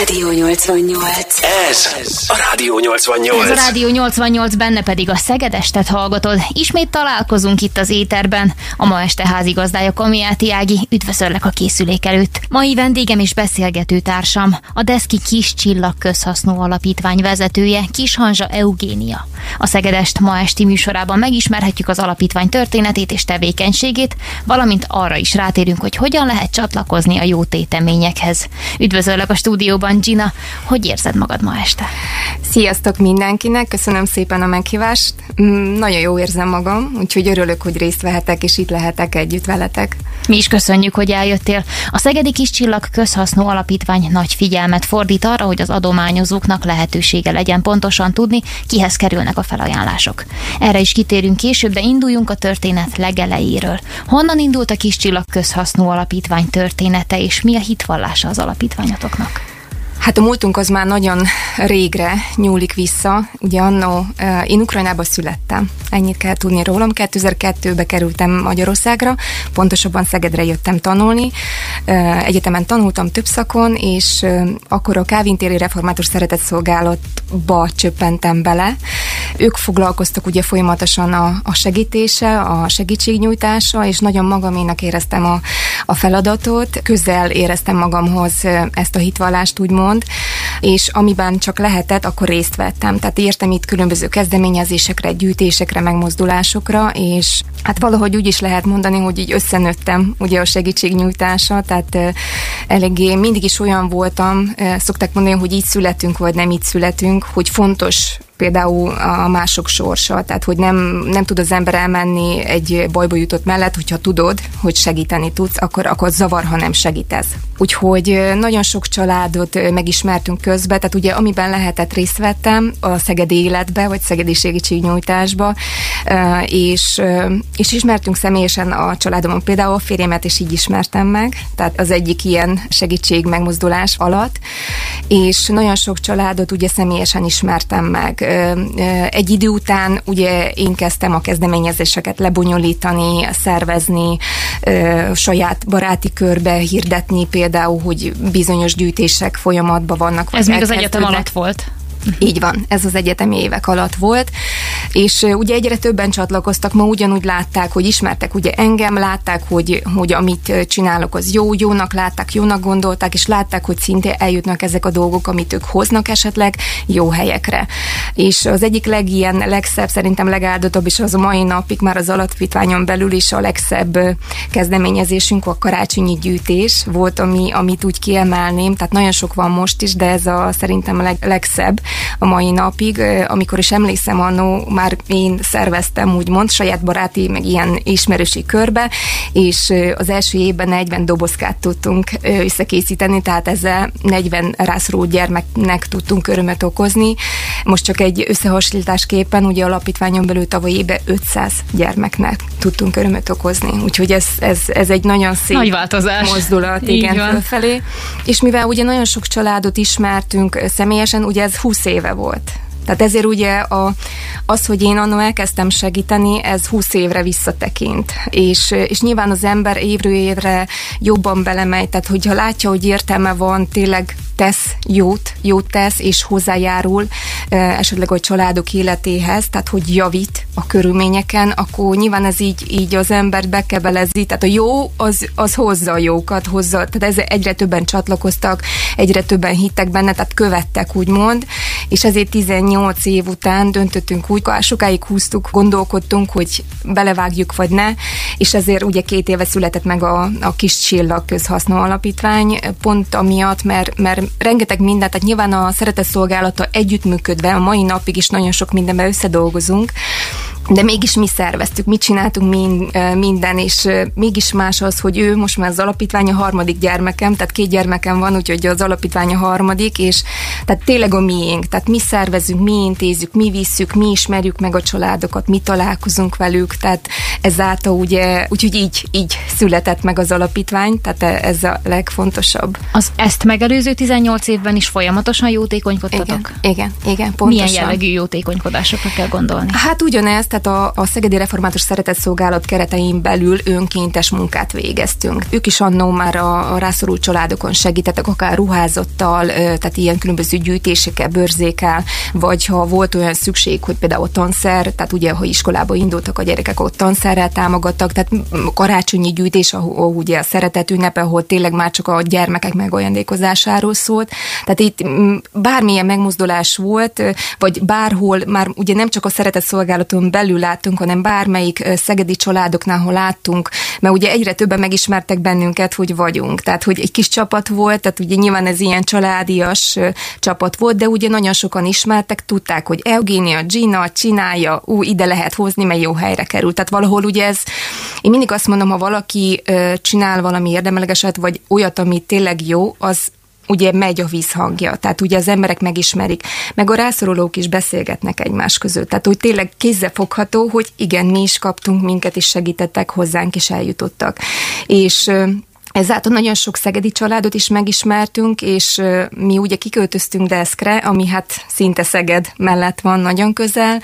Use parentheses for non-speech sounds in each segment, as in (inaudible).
Rádió 88. Ez a Rádió 88. Ez a Rádió 88, benne pedig a Szegedestet hallgatod. Ismét találkozunk itt az éterben. A ma este házigazdája Kamiáti Ági, üdvözöllek a készülék előtt. Mai vendégem és beszélgető társam, a Deszki Kis Csillag Közhasznú Alapítvány vezetője, Kis Hanzsa Eugénia. A Szegedest ma esti műsorában megismerhetjük az alapítvány történetét és tevékenységét, valamint arra is rátérünk, hogy hogyan lehet csatlakozni a jó téteményekhez. Üdvözöllek a stúdióban, Gina. Hogy érzed magad ma este? Sziasztok mindenkinek, köszönöm szépen a meghívást. Mm, Nagyon jó érzem magam, úgyhogy örülök, hogy részt vehetek, és itt lehetek együtt veletek. Mi is köszönjük, hogy eljöttél. A Szegedi Kis Csillag Közhasznú Alapítvány nagy figyelmet fordít arra, hogy az adományozóknak lehetősége legyen pontosan tudni, kihez kerülnek a felajánlások. Erre is kitérünk később, de induljunk a történet legelejéről. Honnan indult a Kis Csillag Közhasznú Alapítvány története, és mi a hitvallása az alapítványotoknak? Hát a múltunk az már nagyon régre nyúlik vissza. Ugye annó, én Ukrajnába születtem. Ennyit kell tudni rólam. 2002-be kerültem Magyarországra, pontosabban Szegedre jöttem tanulni. Egyetemen tanultam több szakon, és akkor a Kávintéri Református Szeretetszolgálatba csöppentem bele. Ők foglalkoztak ugye folyamatosan a, a segítése, a segítségnyújtása, és nagyon magaménak éreztem a, a feladatot. Közel éreztem magamhoz ezt a hitvallást, úgymond, és amiben csak lehetett, akkor részt vettem. Tehát értem itt különböző kezdeményezésekre, gyűjtésekre, megmozdulásokra, és hát valahogy úgy is lehet mondani, hogy így összenőttem ugye a segítségnyújtása, tehát eh, eléggé mindig is olyan voltam, szokták mondani, hogy így születünk, vagy nem így születünk, hogy fontos például a mások sorsa, tehát hogy nem, nem tud az ember elmenni egy bajba jutott mellett, hogyha tudod, hogy segíteni tudsz, akkor, akkor zavar, ha nem segítesz. Úgyhogy nagyon sok családot megismertünk közben, tehát ugye amiben lehetett részt vettem a szegedi életbe, vagy szegedi segítségnyújtásba, és, és ismertünk személyesen a családomon, például a férjemet is így ismertem meg, tehát az egyik ilyen segítség megmozdulás alatt, és nagyon sok családot ugye személyesen ismertem meg. Egy idő után ugye én kezdtem a kezdeményezéseket lebonyolítani, szervezni, saját baráti körbe hirdetni például, hogy bizonyos gyűjtések folyamatban vannak. Ez még az egyetem alatt volt. Így van, ez az egyetemi évek alatt volt, és ugye egyre többen csatlakoztak, ma ugyanúgy látták, hogy ismertek ugye engem, látták, hogy, hogy amit csinálok az jó, jónak látták, jónak gondolták, és látták, hogy szinte eljutnak ezek a dolgok, amit ők hoznak esetleg jó helyekre. És az egyik legilyen, legszebb, szerintem legáldatabb, és az a mai napig már az alapítványon belül is a legszebb kezdeményezésünk a karácsonyi gyűjtés volt, ami, amit úgy kiemelném, tehát nagyon sok van most is, de ez a szerintem a leg, legszebb a mai napig, amikor is emlékszem annó, már én szerveztem úgymond saját baráti, meg ilyen ismerősi körbe, és az első évben 40 dobozkát tudtunk összekészíteni, tehát ezzel 40 rászorult gyermeknek tudtunk örömet okozni. Most csak egy összehasonlításképpen, ugye alapítványon belül tavaly évben 500 gyermeknek tudtunk örömet okozni, úgyhogy ez, ez, ez egy nagyon szép Nagy változás. mozdulat, Így igen, van. fölfelé. És mivel ugye nagyon sok családot ismertünk személyesen, ugye ez 20 éve volt. Tehát ezért ugye a, az, hogy én annól elkezdtem segíteni, ez 20 évre visszatekint. És, és nyilván az ember évről évre jobban belemegy, tehát hogyha látja, hogy értelme van, tényleg tesz jót, jót tesz, és hozzájárul esetleg a családok életéhez, tehát hogy javít a körülményeken, akkor nyilván ez így, így az embert bekebelezi, tehát a jó az, az hozza a jókat, hozza, tehát ez egyre többen csatlakoztak, egyre többen hittek benne, tehát követtek úgymond, és ezért 18 év után döntöttünk úgy, sokáig húztuk, gondolkodtunk, hogy belevágjuk vagy ne, és ezért ugye két éve született meg a, a kis csillag közhasznú alapítvány, pont amiatt, mert, mert rengeteg mindent, tehát nyilván a szeretett szolgálata együttműködve a mai napig is nagyon sok mindenben összedolgozunk, de mégis mi szerveztük, mit csináltunk mind, minden, és mégis más az, hogy ő most már az alapítvány a harmadik gyermekem, tehát két gyermekem van, úgyhogy az alapítvány a harmadik, és tehát tényleg a miénk, tehát mi szervezünk, mi intézzük, mi visszük, mi ismerjük meg a családokat, mi találkozunk velük, tehát ezáltal ugye, úgyhogy így, így született meg az alapítvány, tehát ez a legfontosabb. Az ezt megelőző 18 évben is folyamatosan jótékonykodtatok? Igen, igen, igen, pontosan. Milyen jellegű jótékonykodásokra kell gondolni? Hát ugyanez, tehát a, a Szegedi Református Szeretett keretein belül önkéntes munkát végeztünk. Ők is annó már a, a rászorult családokon segítettek, akár ruházattal, tehát ilyen különböző gyűjtésekkel, bőrzékkel, vagy ha volt olyan szükség, hogy például tanszer, tehát ugye, ha iskolába indultak a gyerekek, ott tanszerrel támogattak, tehát karácsonyi gyűjtés, ahol ugye a szeretet ünnepe, ahol tényleg már csak a gyermekek megajándékozásáról szólt. Tehát itt bármilyen megmozdulás volt, vagy bárhol, már ugye nem csak a szeretet szolgálaton belül láttunk, hanem bármelyik szegedi családoknál, ahol láttunk, mert ugye egyre többen megismertek bennünket, hogy vagyunk. Tehát, hogy egy kis csapat volt, tehát ugye nyilván ez ilyen családias csapat volt, de ugye nagyon sokan ismertek, tudták, hogy Eugénia, Gina csinálja, ú, ide lehet hozni, mert jó helyre került. Tehát valahol ugye ez, én mindig azt mondom, ha valaki csinál valami érdemelegeset, vagy olyat, ami tényleg jó, az ugye megy a vízhangja, tehát ugye az emberek megismerik, meg a rászorulók is beszélgetnek egymás között. Tehát úgy tényleg kézzelfogható, hogy igen, mi is kaptunk, minket is segítettek, hozzánk is eljutottak. És Ezáltal nagyon sok szegedi családot is megismertünk, és mi ugye kiköltöztünk Deszkre, ami hát szinte Szeged mellett van nagyon közel,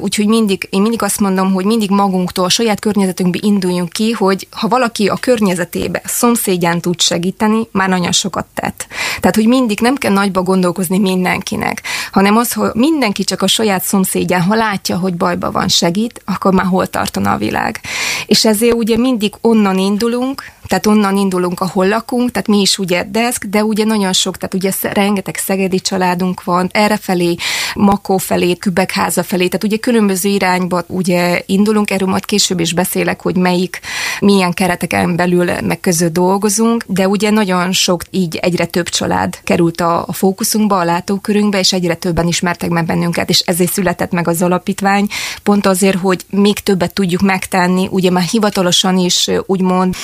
úgyhogy mindig, én mindig azt mondom, hogy mindig magunktól, a saját környezetünkbe induljunk ki, hogy ha valaki a környezetébe, szomszédján tud segíteni, már nagyon sokat tett. Tehát, hogy mindig nem kell nagyba gondolkozni mindenkinek, hanem az, hogy mindenki csak a saját szomszédján, ha látja, hogy bajba van, segít, akkor már hol tartana a világ. És ezért ugye mindig onnan indulunk, tehát onnan indulunk, ahol lakunk, tehát mi is ugye deszk, de ugye nagyon sok, tehát ugye rengeteg szegedi családunk van, errefelé, Makó felé, Kübekháza felé, tehát ugye különböző irányba ugye indulunk, erről majd később is beszélek, hogy melyik, milyen kereteken belül meg között dolgozunk, de ugye nagyon sok így egyre több család került a, a fókuszunkba, a látókörünkbe, és egyre többen ismertek meg bennünket, és ezért született meg az alapítvány, pont azért, hogy még többet tudjuk megtenni, ugye már hivatalosan is úgymond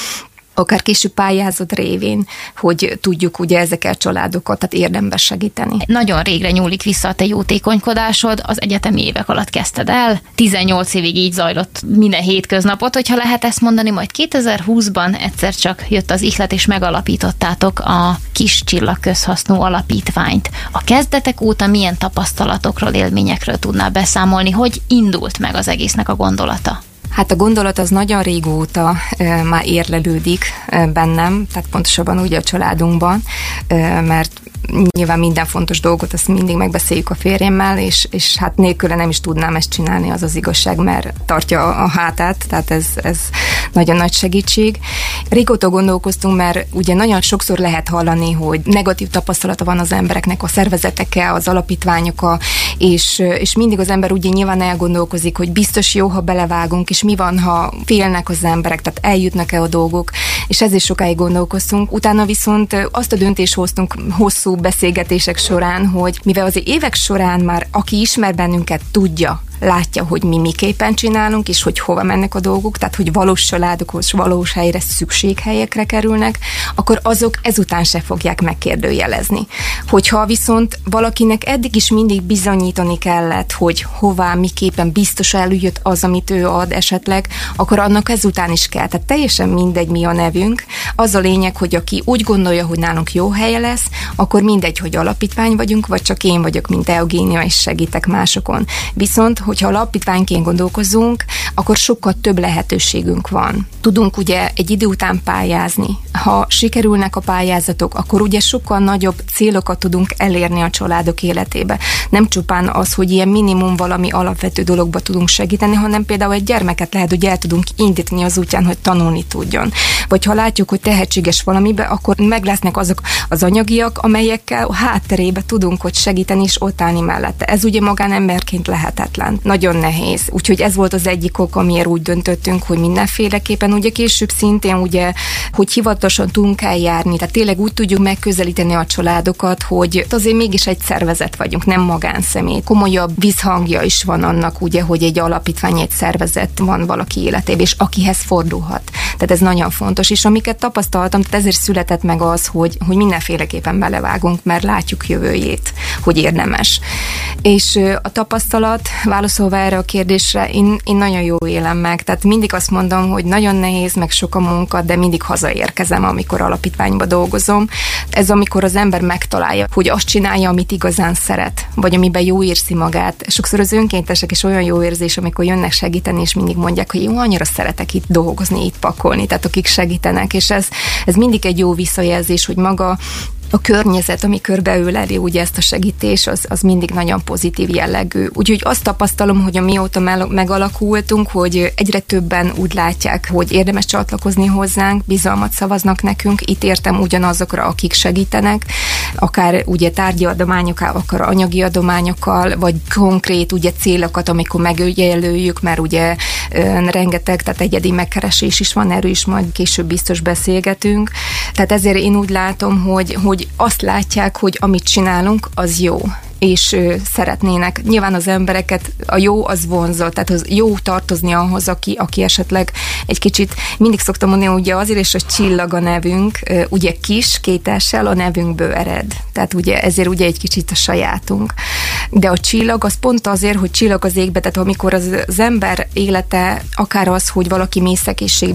akár később pályázat révén, hogy tudjuk ugye ezeket a családokat, tehát érdemben segíteni. Nagyon régre nyúlik vissza a te jótékonykodásod, az egyetemi évek alatt kezdted el, 18 évig így zajlott minden hétköznapot, hogyha lehet ezt mondani, majd 2020-ban egyszer csak jött az ihlet, és megalapítottátok a Kis Csillag Közhasznú Alapítványt. A kezdetek óta milyen tapasztalatokról, élményekről tudnál beszámolni, hogy indult meg az egésznek a gondolata? Hát a gondolat az nagyon régóta e, már érlelődik e, bennem, tehát pontosabban ugye a családunkban, e, mert nyilván minden fontos dolgot azt mindig megbeszéljük a férjemmel, és, és hát nélküle nem is tudnám ezt csinálni, az az igazság, mert tartja a hátát, tehát ez, ez nagyon nagy segítség. Régóta gondolkoztunk, mert ugye nagyon sokszor lehet hallani, hogy negatív tapasztalata van az embereknek a szervezetekkel, az alapítványokkal, és, és mindig az ember ugye nyilván elgondolkozik, hogy biztos jó, ha belevágunk, és mi van, ha félnek az emberek, tehát eljutnak-e a dolgok, és ez is sokáig gondolkoztunk. Utána viszont azt a döntést hoztunk hosszú beszélgetések során, hogy mivel az évek során már aki ismer bennünket, tudja, látja, hogy mi miképpen csinálunk, és hogy hova mennek a dolgok, tehát hogy valós családokhoz, valós helyre, szükséghelyekre kerülnek, akkor azok ezután se fogják megkérdőjelezni. Hogyha viszont valakinek eddig is mindig bizonyítani kellett, hogy hová, miképpen biztos előjött az, amit ő ad esetleg, akkor annak ezután is kell. Tehát teljesen mindegy, mi a nevünk. Az a lényeg, hogy aki úgy gondolja, hogy nálunk jó helye lesz, akkor mindegy, hogy alapítvány vagyunk, vagy csak én vagyok, mint Eugénia, és segítek másokon. Viszont, hogyha alapítványként gondolkozunk, akkor sokkal több lehetőségünk van. Tudunk ugye egy idő után pályázni. Ha sikerülnek a pályázatok, akkor ugye sokkal nagyobb célokat tudunk elérni a családok életébe. Nem csupán az, hogy ilyen minimum valami alapvető dologba tudunk segíteni, hanem például egy gyermeket lehet, hogy el tudunk indítani az útján, hogy tanulni tudjon. Vagy ha látjuk, hogy tehetséges valamibe, akkor meg lesznek azok az anyagiak, amelyekkel a hátterébe tudunk hogy segíteni és ott állni mellette. Ez ugye magánemberként lehetetlen nagyon nehéz. Úgyhogy ez volt az egyik ok, amiért úgy döntöttünk, hogy mindenféleképpen ugye később szintén ugye, hogy hivatalosan tudunk eljárni, tehát tényleg úgy tudjuk megközelíteni a családokat, hogy azért mégis egy szervezet vagyunk, nem magánszemély. Komolyabb vízhangja is van annak, ugye, hogy egy alapítvány, egy szervezet van valaki életében, és akihez fordulhat. Tehát ez nagyon fontos, és amiket tapasztaltam, tehát ezért született meg az, hogy, hogy mindenféleképpen belevágunk, mert látjuk jövőjét, hogy érdemes. És a tapasztalat, válaszolva erre a kérdésre, én, én nagyon jó élem meg. Tehát mindig azt mondom, hogy nagyon nehéz, meg sok a munka, de mindig hazaérkezem, amikor alapítványba dolgozom. Ez amikor az ember megtalálja, hogy azt csinálja, amit igazán szeret, vagy amiben jó érzi magát. Sokszor az önkéntesek is olyan jó érzés, amikor jönnek segíteni, és mindig mondják, hogy jó, annyira szeretek itt dolgozni, itt pakolni, tehát akik segítenek, és ez, ez mindig egy jó visszajelzés, hogy maga a környezet, ami körbeöleli ugye ezt a segítés, az, az mindig nagyon pozitív jellegű. Úgyhogy azt tapasztalom, hogy amióta megalakultunk, hogy egyre többen úgy látják, hogy érdemes csatlakozni hozzánk, bizalmat szavaznak nekünk. Itt értem ugyanazokra, akik segítenek, akár ugye tárgyi adományokkal, akár anyagi adományokkal, vagy konkrét ugye célokat, amikor megjelöljük, mert ugye rengeteg, tehát egyedi megkeresés is van, erről is majd később biztos beszélgetünk. Tehát ezért én úgy látom, hogy, hogy azt látják, hogy amit csinálunk, az jó és szeretnének. Nyilván az embereket a jó az vonzó, tehát az jó tartozni ahhoz, aki, aki esetleg egy kicsit, mindig szoktam mondani, hogy ugye azért is a csillag a nevünk, ugye kis, kétessel a nevünkből ered. Tehát ugye ezért ugye egy kicsit a sajátunk. De a csillag az pont azért, hogy csillag az égbe, tehát amikor az, az ember élete, akár az, hogy valaki mély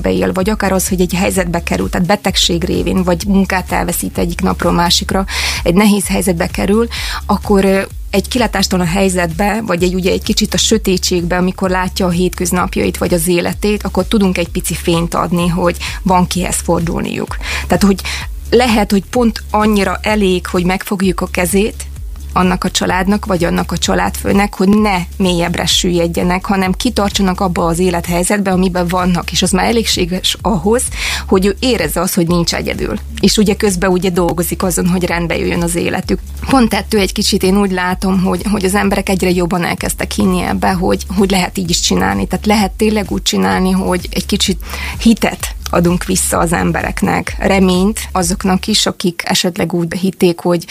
él, vagy akár az, hogy egy helyzetbe kerül, tehát betegség révén, vagy munkát elveszít egyik napról másikra, egy nehéz helyzetbe kerül, akkor egy kilátástalan helyzetbe, vagy egy ugye egy kicsit a sötétségbe, amikor látja a hétköznapjait, vagy az életét, akkor tudunk egy pici fényt adni, hogy van kihez fordulniuk. Tehát, hogy lehet, hogy pont annyira elég, hogy megfogjuk a kezét, annak a családnak, vagy annak a családfőnek, hogy ne mélyebbre süllyedjenek, hanem kitartsanak abba az élethelyzetbe, amiben vannak, és az már elégséges ahhoz, hogy ő érezze azt, hogy nincs egyedül. És ugye közben ugye dolgozik azon, hogy rendbe jöjjön az életük. Pont ettől egy kicsit én úgy látom, hogy, hogy az emberek egyre jobban elkezdtek hinni ebbe, hogy, hogy lehet így is csinálni. Tehát lehet tényleg úgy csinálni, hogy egy kicsit hitet adunk vissza az embereknek, reményt azoknak is, akik esetleg úgy hitték, hogy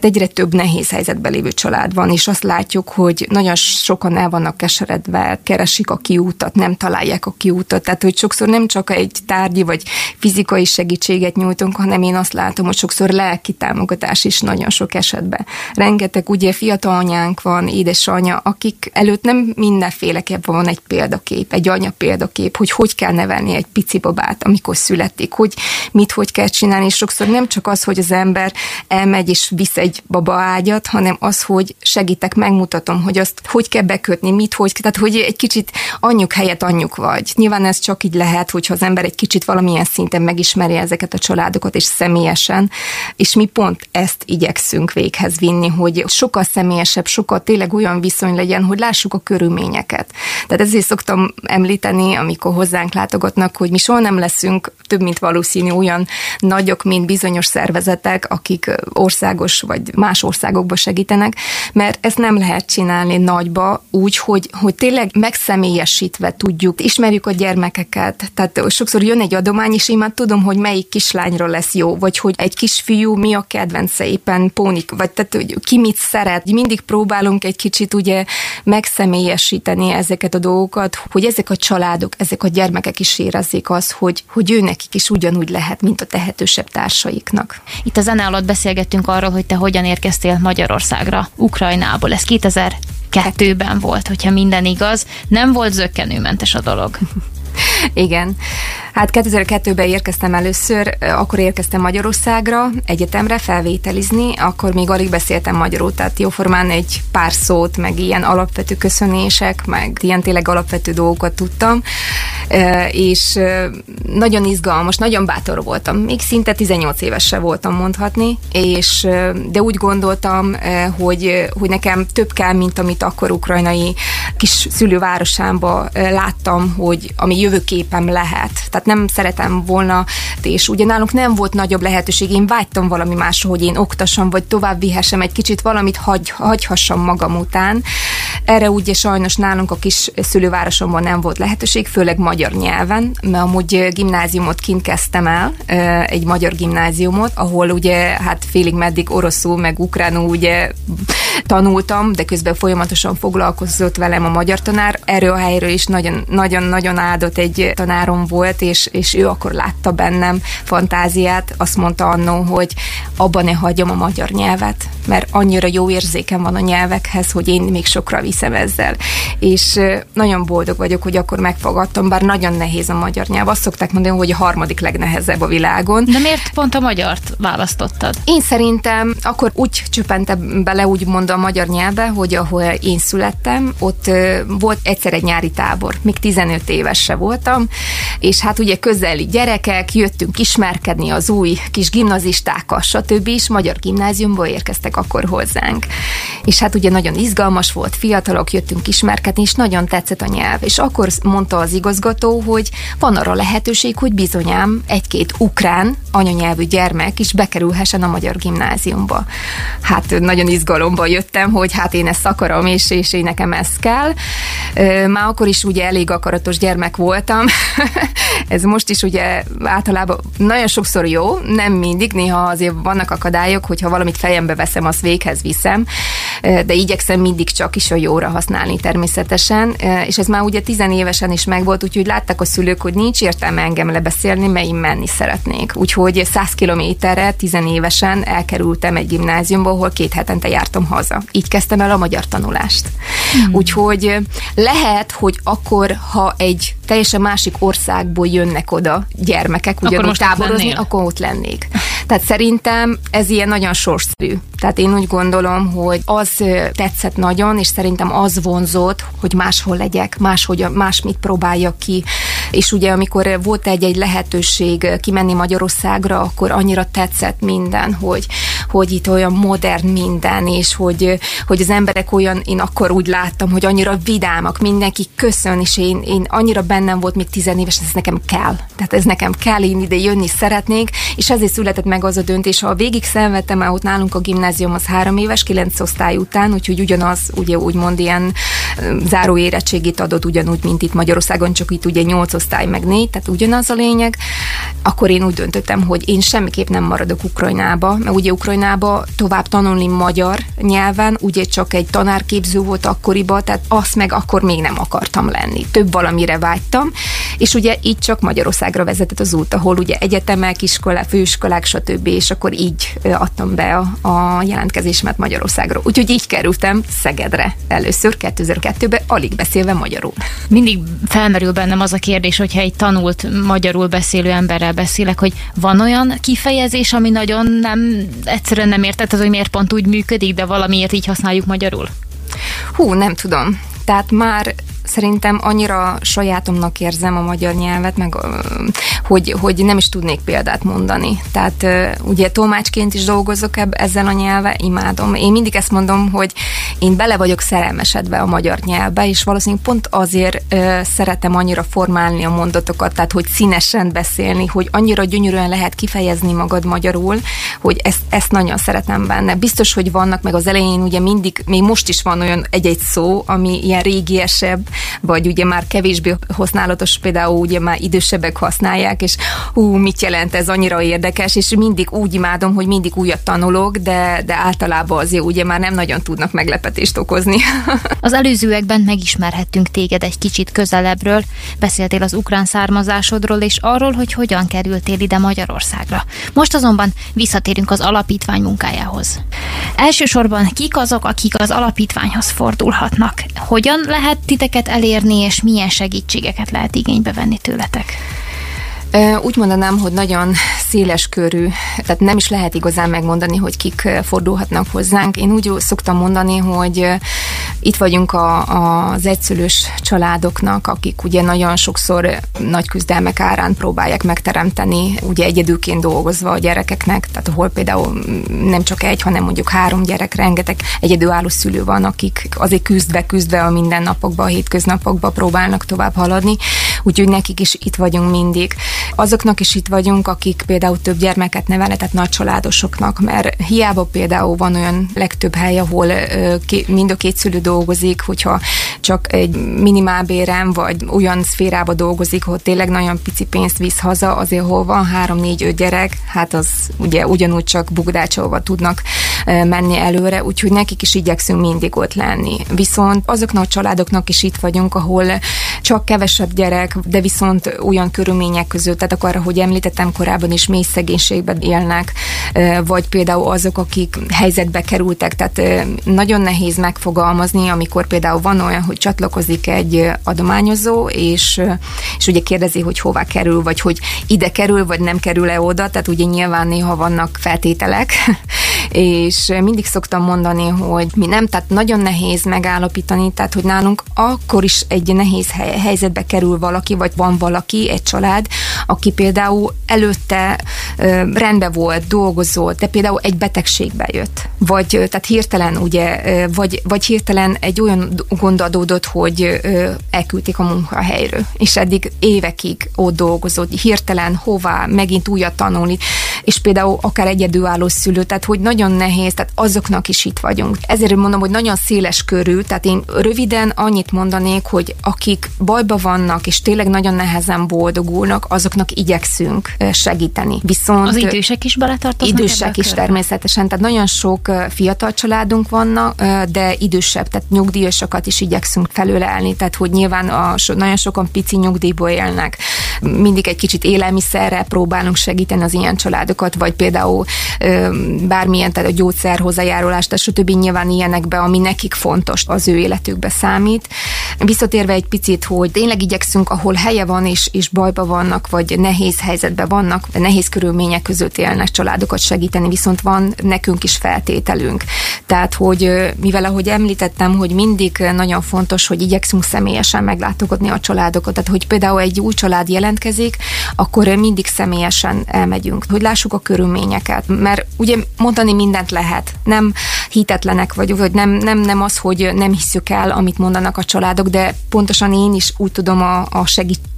egyre több nehéz helyzetben lévő család van, és azt látjuk, hogy nagyon sokan el vannak keseredve, keresik a kiútat, nem találják a kiútat, tehát hogy sokszor nem csak egy tárgyi vagy fizikai segítséget nyújtunk, hanem én azt látom, hogy sokszor lelki támogatás is nagyon sok esetben. Rengeteg ugye fiatal anyánk van, édesanyja, akik előtt nem mindenféleképpen van egy példakép, egy anya példakép, hogy hogy kell nevelni egy pici babát, babát, amikor születik, hogy mit hogy kell csinálni, és sokszor nem csak az, hogy az ember elmegy és visz egy baba ágyat, hanem az, hogy segítek, megmutatom, hogy azt hogy kell bekötni, mit, hogy, tehát hogy egy kicsit anyjuk helyett anyjuk vagy. Nyilván ez csak így lehet, hogyha az ember egy kicsit valamilyen szinten megismeri ezeket a családokat, és személyesen, és mi pont ezt igyekszünk véghez vinni, hogy sokkal személyesebb, sokkal tényleg olyan viszony legyen, hogy lássuk a körülményeket. Tehát ezért szoktam említeni, amikor hozzánk látogatnak, hogy mi soha nem leszünk több mint valószínű olyan nagyok, mint bizonyos szervezetek, akik országos vagy más országokba segítenek, mert ezt nem lehet csinálni nagyba úgy, hogy, hogy tényleg megszemélyesítve tudjuk, ismerjük a gyermekeket, tehát sokszor jön egy adomány, és én már tudom, hogy melyik kislányról lesz jó, vagy hogy egy kisfiú mi a kedvence éppen pónik, vagy tehát hogy ki mit szeret. Mindig próbálunk egy kicsit ugye megszemélyesíteni ezeket a dolgokat, hogy ezek a családok, ezek a gyermekek is érezzék azt, hogy hogy, hogy ő nekik is ugyanúgy lehet, mint a tehetősebb társaiknak. Itt a zene alatt beszélgettünk arról, hogy te hogyan érkeztél Magyarországra, Ukrajnából. Ez 2002-ben volt, hogyha minden igaz. Nem volt zöggenőmentes a dolog. (laughs) Igen. Hát 2002-ben érkeztem először, akkor érkeztem Magyarországra egyetemre felvételizni, akkor még alig beszéltem magyarul, tehát jóformán egy pár szót, meg ilyen alapvető köszönések, meg ilyen tényleg alapvető dolgokat tudtam, és nagyon izgalmas, nagyon bátor voltam. Még szinte 18 éves voltam mondhatni, és de úgy gondoltam, hogy, hogy nekem több kell, mint amit akkor ukrajnai kis szülővárosámba láttam, hogy ami jövőképem lehet. Tehát nem szeretem volna, és ugye nálunk nem volt nagyobb lehetőség, én vágytam valami másra, hogy én oktassam, vagy tovább vihessem egy kicsit valamit, hagy, hagyhassam magam után. Erre ugye sajnos nálunk a kis szülővárosomban nem volt lehetőség, főleg magyar nyelven, mert amúgy gimnáziumot kint kezdtem el, egy magyar gimnáziumot, ahol ugye hát félig meddig oroszul, meg ukránul ugye tanultam, de közben folyamatosan foglalkozott velem a magyar tanár. Erről a helyről is nagyon-nagyon áldott egy tanárom volt, és, és ő akkor látta bennem fantáziát. Azt mondta annó, hogy abban ne hagyjam a magyar nyelvet, mert annyira jó érzékem van a nyelvekhez, hogy én még sokra viszem ezzel. És nagyon boldog vagyok, hogy akkor megfogadtam, bár nagyon nehéz a magyar nyelv. Azt szokták mondani, hogy a harmadik legnehezebb a világon. De miért pont a magyart választottad? Én szerintem akkor úgy csöppentem bele, úgy mondom, a magyar nyelvbe, hogy ahol én születtem, ott volt egyszer egy nyári tábor. Még 15 éves se voltam, és hát ugye közeli gyerekek, jöttünk ismerkedni az új kis gimnazistákkal, stb. is magyar gimnáziumból érkeztek akkor hozzánk. És hát ugye nagyon izgalmas volt, fiatalok jöttünk ismerkedni, és nagyon tetszett a nyelv. És akkor mondta az igazgató, hogy van arra lehetőség, hogy bizonyám egy-két ukrán anyanyelvű gyermek is bekerülhessen a magyar gimnáziumba. Hát nagyon izgalomba jöttem, hogy hát én ezt akarom, és, és én nekem ez kell. Már akkor is ugye elég akaratos gyermek voltam. (laughs) ez most is ugye általában nagyon sokszor jó, nem mindig, néha azért vannak akadályok, hogyha valamit fejembe veszem, azt véghez viszem, de igyekszem mindig csak is a jóra használni természetesen, és ez már ugye tizenévesen is megvolt, úgyhogy láttak a szülők, hogy nincs értelme engem lebeszélni, mert én menni szeretnék. Úgyhogy 100 kilométerre tizenévesen elkerültem egy gimnáziumba, ahol két hetente jártam haza. Így kezdtem el a magyar tanulást. Hmm. Úgyhogy lehet, hogy akkor, ha egy teljesen másik országból jönnek oda gyermekek ugyanúgy táborozni, ott akkor ott lennék. Tehát szerintem ez ilyen nagyon sorszerű. Tehát én úgy gondolom, hogy az tetszett nagyon, és szerintem az vonzott, hogy máshol legyek, máshogy, másmit próbáljak ki. És ugye amikor volt egy-egy lehetőség kimenni Magyarországra, akkor annyira tetszett minden, hogy, hogy itt olyan modern minden, és hogy, hogy az emberek olyan, én akkor úgy láttam, hogy annyira vidámak, mindenki köszön, és én, én annyira bennem volt még tizenéves, ez nekem kell. Tehát ez nekem kell, én ide jönni szeretnék, és ezért született meg az a döntés, ha végig szenvedtem ott nálunk a gimnázium az három éves, kilenc osztály után, úgyhogy ugyanaz, ugye úgymond ilyen záró érettségét adott ugyanúgy, mint itt Magyarországon, csak itt ugye nyolc osztály meg négy, tehát ugyanaz a lényeg, akkor én úgy döntöttem, hogy én semmiképp nem maradok Ukrajnába, mert ugye Ukrajnába tovább tanulni magyar nyelven, ugye csak egy tanárképző volt akkoriban, tehát azt meg akkor még nem akartam lenni. Több valamire vágytam, és ugye így csak Magyarországra vezetett az út, ahol ugye egyetemek, iskolák, főiskolák, stb. És akkor így adtam be a, a jelentkezésemet Magyarországra. Úgyhogy így kerültem Szegedre először 2002-ben, alig beszélve magyarul. Mindig felmerül bennem az a kérdés, hogyha egy tanult magyarul beszélő emberrel beszélek, hogy van olyan kifejezés, ami nagyon nem, egyszerűen nem érted, hogy miért pont úgy működik, de valamiért így használjuk magyarul? Hú, nem tudom. Tehát már szerintem annyira sajátomnak érzem a magyar nyelvet, meg hogy, hogy nem is tudnék példát mondani. Tehát ugye tolmácsként is dolgozok ebb, ezzel a nyelve, imádom. Én mindig ezt mondom, hogy én bele vagyok szerelmesedve a magyar nyelvbe, és valószínűleg pont azért szeretem annyira formálni a mondatokat, tehát hogy színesen beszélni, hogy annyira gyönyörűen lehet kifejezni magad magyarul, hogy ezt, ezt nagyon szeretem benne. Biztos, hogy vannak, meg az elején ugye mindig, még most is van olyan egy-egy szó, ami ilyen régiesebb, vagy ugye már kevésbé használatos, például ugye már idősebbek használják, és hú, mit jelent ez, annyira érdekes, és mindig úgy imádom, hogy mindig újat tanulok, de, de általában azért ugye már nem nagyon tudnak meglepetést okozni. az előzőekben megismerhettünk téged egy kicsit közelebbről, beszéltél az ukrán származásodról, és arról, hogy hogyan kerültél ide Magyarországra. Most azonban visszatérünk az alapítvány munkájához. Elsősorban kik azok, akik az alapítványhoz fordulhatnak? Hogyan lehet titeket elérni, és milyen segítségeket lehet igénybe venni tőletek? Úgy mondanám, hogy nagyon széles körű, tehát nem is lehet igazán megmondani, hogy kik fordulhatnak hozzánk. Én úgy szoktam mondani, hogy itt vagyunk a, az egyszülős családoknak, akik ugye nagyon sokszor nagy küzdelmek árán próbálják megteremteni, ugye egyedülként dolgozva a gyerekeknek, tehát ahol például nem csak egy, hanem mondjuk három gyerek, rengeteg egyedülálló szülő van, akik azért küzdve, küzdve a mindennapokban, a hétköznapokban próbálnak tovább haladni, úgyhogy nekik is itt vagyunk mindig. Azoknak is itt vagyunk, akik például több gyermeket nevelnek, tehát nagy családosoknak, mert hiába például van olyan legtöbb hely, ahol mind a két szülő dolgozik, hogyha csak egy minimálbérem, vagy olyan szférába dolgozik, hogy tényleg nagyon pici pénzt visz haza, azért hol van három, négy, öt gyerek, hát az ugye ugyanúgy csak bugdácsolva tudnak menni előre, úgyhogy nekik is igyekszünk mindig ott lenni. Viszont azoknak a családoknak is itt vagyunk, ahol csak kevesebb gyerek, de viszont olyan körülmények között, tehát akkor, ahogy említettem korábban is, mély szegénységben élnek, vagy például azok, akik helyzetbe kerültek, tehát nagyon nehéz megfogalmazni, amikor például van olyan, hogy csatlakozik egy adományozó, és, és ugye kérdezi, hogy hová kerül, vagy hogy ide kerül, vagy nem kerül-e oda, tehát ugye nyilván néha vannak feltételek, (laughs) és mindig szoktam mondani, hogy mi nem, tehát nagyon nehéz megállapítani, tehát hogy nálunk akkor is egy nehéz helyzetbe kerül valaki, vagy van valaki, egy család, aki például előtte ö, rendben volt, dolgozott, de például egy betegségbe jött, vagy tehát hirtelen ugye, vagy, vagy hirtelen egy olyan gond adódott, hogy elküldték a munkahelyről, és eddig évekig ott dolgozott, hirtelen hová, megint újat tanulni, és például akár egyedülálló szülő, tehát hogy nagyon nehéz, tehát azoknak is itt vagyunk. Ezért mondom, hogy nagyon széles körül, tehát én röviden annyit mondanék, hogy akik bajba vannak, és tényleg nagyon nehezen boldogulnak, azoknak igyekszünk segíteni. Viszont az idősek is beletartoznak? Idősek is természetesen, tehát nagyon sok fiatal családunk vannak, de idősebb, tehát nyugdíjasokat is igyekszünk felülelni, tehát hogy nyilván a, nagyon sokan pici nyugdíjból élnek. Mindig egy kicsit élelmiszerre próbálunk segíteni az ilyen családokat, vagy például bármilyen, tehát a gyógyszer hozzájárulást, stb. nyilván ilyenekbe, ami nekik fontos, az ő életükbe számít. Visszatérve egy picit, hogy tényleg igyekszünk, ahol helye van és, és bajba vannak, vagy nehéz helyzetben vannak, nehéz körülmények között élnek családokat segíteni, viszont van nekünk is feltételünk. Tehát, hogy mivel ahogy említettem, hogy mindig nagyon fontos, hogy igyekszünk személyesen meglátogatni a családokat. Tehát, hogy például egy új család jelentkezik, akkor mindig személyesen elmegyünk, hogy lássuk a körülményeket. Mert ugye mondani mindent lehet. Nem hitetlenek vagyunk, vagy nem, nem, nem az, hogy nem hiszük el, amit mondanak a családok, de pontosan én is úgy tudom a, a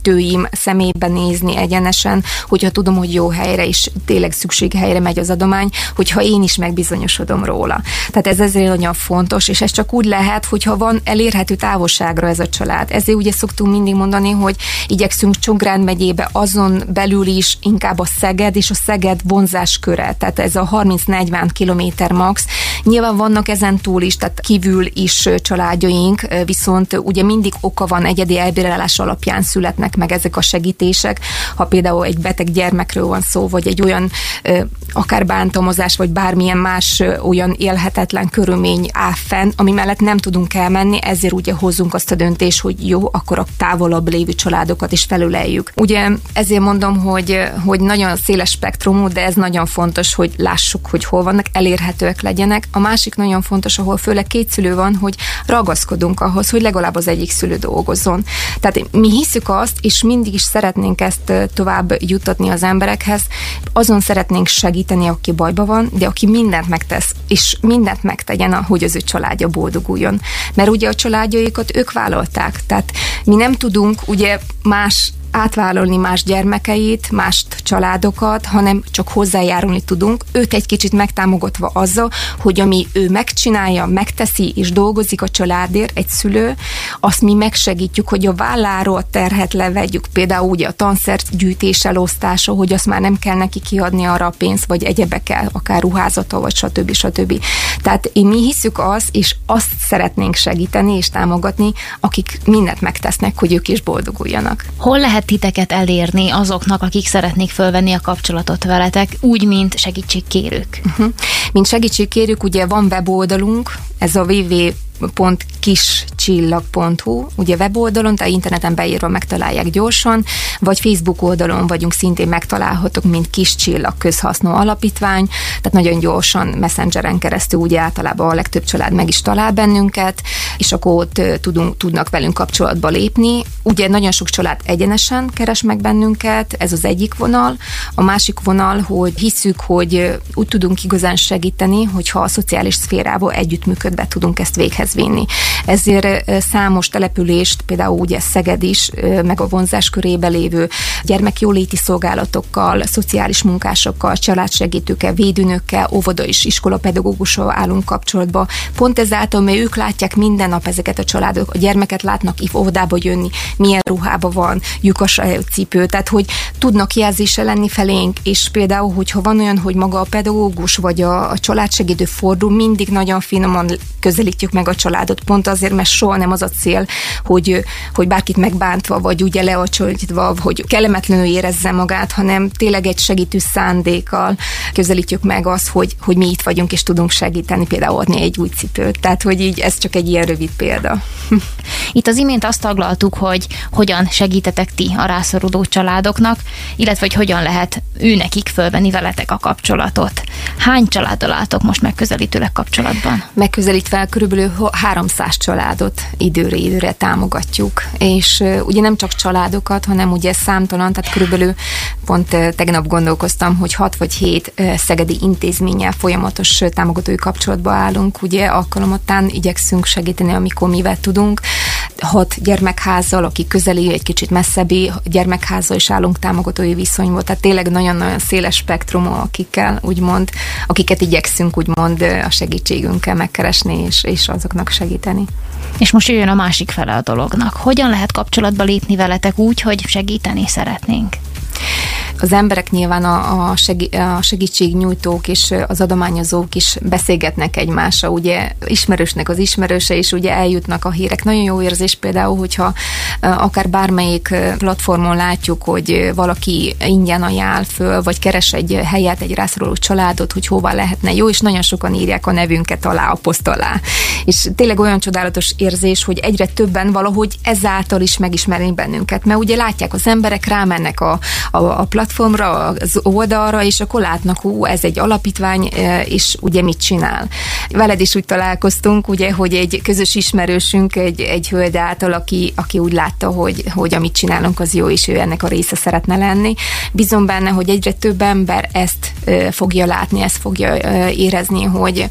segítőim szemébe nézni egyenesen, hogyha tudom, hogy jó helyre is tényleg szükség helyre megy az adomány, hogyha én is megbizonyosodom róla. Tehát ez ezért nagyon fontos, és ez csak úgy lehet, hogyha van elérhető távolságra ez a család. Ezért ugye szoktunk mindig mondani, hogy igyekszünk Csongrád megyébe azon belül is inkább a Szeged és a Szeged vonzás köre. Tehát ez a 30-40 kilométer max. Nyilván vannak ezen túl is, tehát kívül is családjaink, viszont ugye mindig oka van egyedi elbírálás alapján születnek meg ezek a segítések. Ha például egy beteg gyermekről van szó, vagy egy olyan akár bántalmazás, vagy bármilyen más olyan élhetetlen körülmény áll fenn, ami mellett nem tudunk elmenni, ezért ugye hozzunk azt a döntést, hogy jó, akkor a távolabb lévő családokat is felüleljük. Ugye ezért mondom, hogy, hogy nagyon széles spektrumú, de ez nagyon fontos, hogy lássuk, hogy hol vannak, elérhetőek legyenek. A másik nagyon fontos, ahol főleg két szülő van, hogy ragaszkodunk ahhoz, hogy legalább az egyik szülő dolgozzon. Tehát mi hiszük azt, és mindig is szeretnénk ezt tovább juttatni az emberekhez, azon szeretnénk segíteni, aki bajba van, de aki mindent megtesz, és mindent megtegyen, hogy az ő családja boldoguljon. Mert ugye a családjaikat ők vállalták, tehát mi nem tudunk ugye más átvállalni más gyermekeit, más családokat, hanem csak hozzájárulni tudunk, őt egy kicsit megtámogatva azzal, hogy ami ő megcsinálja, megteszi és dolgozik a családért, egy szülő, azt mi megsegítjük, hogy a válláról terhet levegyük, például ugye a tanszert gyűjtés elosztása, hogy azt már nem kell neki kiadni arra a pénzt, vagy egyebekkel, akár ruházata, vagy stb. stb. Tehát mi hiszük azt, és azt szeretnénk segíteni és támogatni, akik mindent megtesznek, hogy ők is boldoguljanak. Hol lehet titeket elérni azoknak, akik szeretnék fölvenni a kapcsolatot veletek, úgy, mint segítségkérők? Uh-huh. Mint segítségkérők, ugye van weboldalunk, ez a www kiscsillag.hu, ugye weboldalon, tehát interneten beírva megtalálják gyorsan, vagy Facebook oldalon vagyunk szintén megtalálhatók, mint Kis Csillag közhasznú alapítvány, tehát nagyon gyorsan messengeren keresztül ugye általában a legtöbb család meg is talál bennünket, és akkor ott tudunk, tudnak velünk kapcsolatba lépni. Ugye nagyon sok család egyenesen keres meg bennünket, ez az egyik vonal. A másik vonal, hogy hiszük, hogy úgy tudunk igazán segíteni, hogyha a szociális szférával együttműködve tudunk ezt véghez intézményhez vinni. Ezért számos települést, például ugye Szeged is, meg a vonzás körébe lévő gyermekjóléti szolgálatokkal, szociális munkásokkal, családsegítőkkel, védőnökkel, óvoda és iskolapedagógussal állunk kapcsolatba. Pont ezáltal, mert ők látják minden nap ezeket a családok, a gyermeket látnak óvodába jönni, milyen ruhába van, lyukas cipő, tehát hogy tudnak jelzése lenni felénk, és például, hogyha van olyan, hogy maga a pedagógus vagy a, a családsegítő fordul, mindig nagyon finoman közelítjük meg a családot, pont azért, mert soha nem az a cél, hogy, hogy bárkit megbántva, vagy ugye leacsolítva, hogy kellemetlenül érezze magát, hanem tényleg egy segítő szándékkal közelítjük meg azt, hogy, hogy mi itt vagyunk, és tudunk segíteni, például adni egy új cipőt. Tehát, hogy így ez csak egy ilyen rövid példa. (laughs) Itt az imént azt taglaltuk, hogy hogyan segítetek ti a rászoruló családoknak, illetve hogy hogyan lehet őnekik fölvenni veletek a kapcsolatot. Hány családdal álltok most megközelítőleg kapcsolatban? Megközelítve körülbelül 300 családot időre időre támogatjuk, és ugye nem csak családokat, hanem ugye számtalan, tehát körülbelül pont tegnap gondolkoztam, hogy 6 vagy 7 szegedi intézménnyel folyamatos támogatói kapcsolatba állunk, ugye alkalomattán igyekszünk segíteni, amikor mivel tudunk. Hat gyermekházzal, aki közeli, egy kicsit messzebbi gyermekházzal is állunk támogatói viszonyban, tehát tényleg nagyon-nagyon széles spektrum, akikkel úgymond, akiket igyekszünk úgymond a segítségünkkel megkeresni és, és azoknak segíteni. És most jöjjön a másik fele a dolognak. Hogyan lehet kapcsolatba lépni veletek úgy, hogy segíteni szeretnénk? Az emberek nyilván a, a, segí, a segítségnyújtók és az adományozók is beszélgetnek egymással, ugye ismerősnek az ismerőse, és ugye eljutnak a hírek. Nagyon jó érzés például, hogyha akár bármelyik platformon látjuk, hogy valaki ingyen ajánl föl, vagy keres egy helyet, egy rászoruló családot, hogy hova lehetne jó, és nagyon sokan írják a nevünket alá, a poszt alá. És tényleg olyan csodálatos érzés, hogy egyre többen valahogy ezáltal is megismerni bennünket, mert ugye látják az emberek, rámennek a, a, a platformra, az oldalra, és akkor látnak, hú, ez egy alapítvány, e, és ugye mit csinál. Veled is úgy találkoztunk, ugye, hogy egy közös ismerősünk, egy, egy hölgy által, aki, aki úgy látta, hogy, hogy amit csinálunk, az jó, és ő ennek a része szeretne lenni. Bízom benne, hogy egyre több ember ezt e, fogja látni, ezt fogja e, érezni, hogy,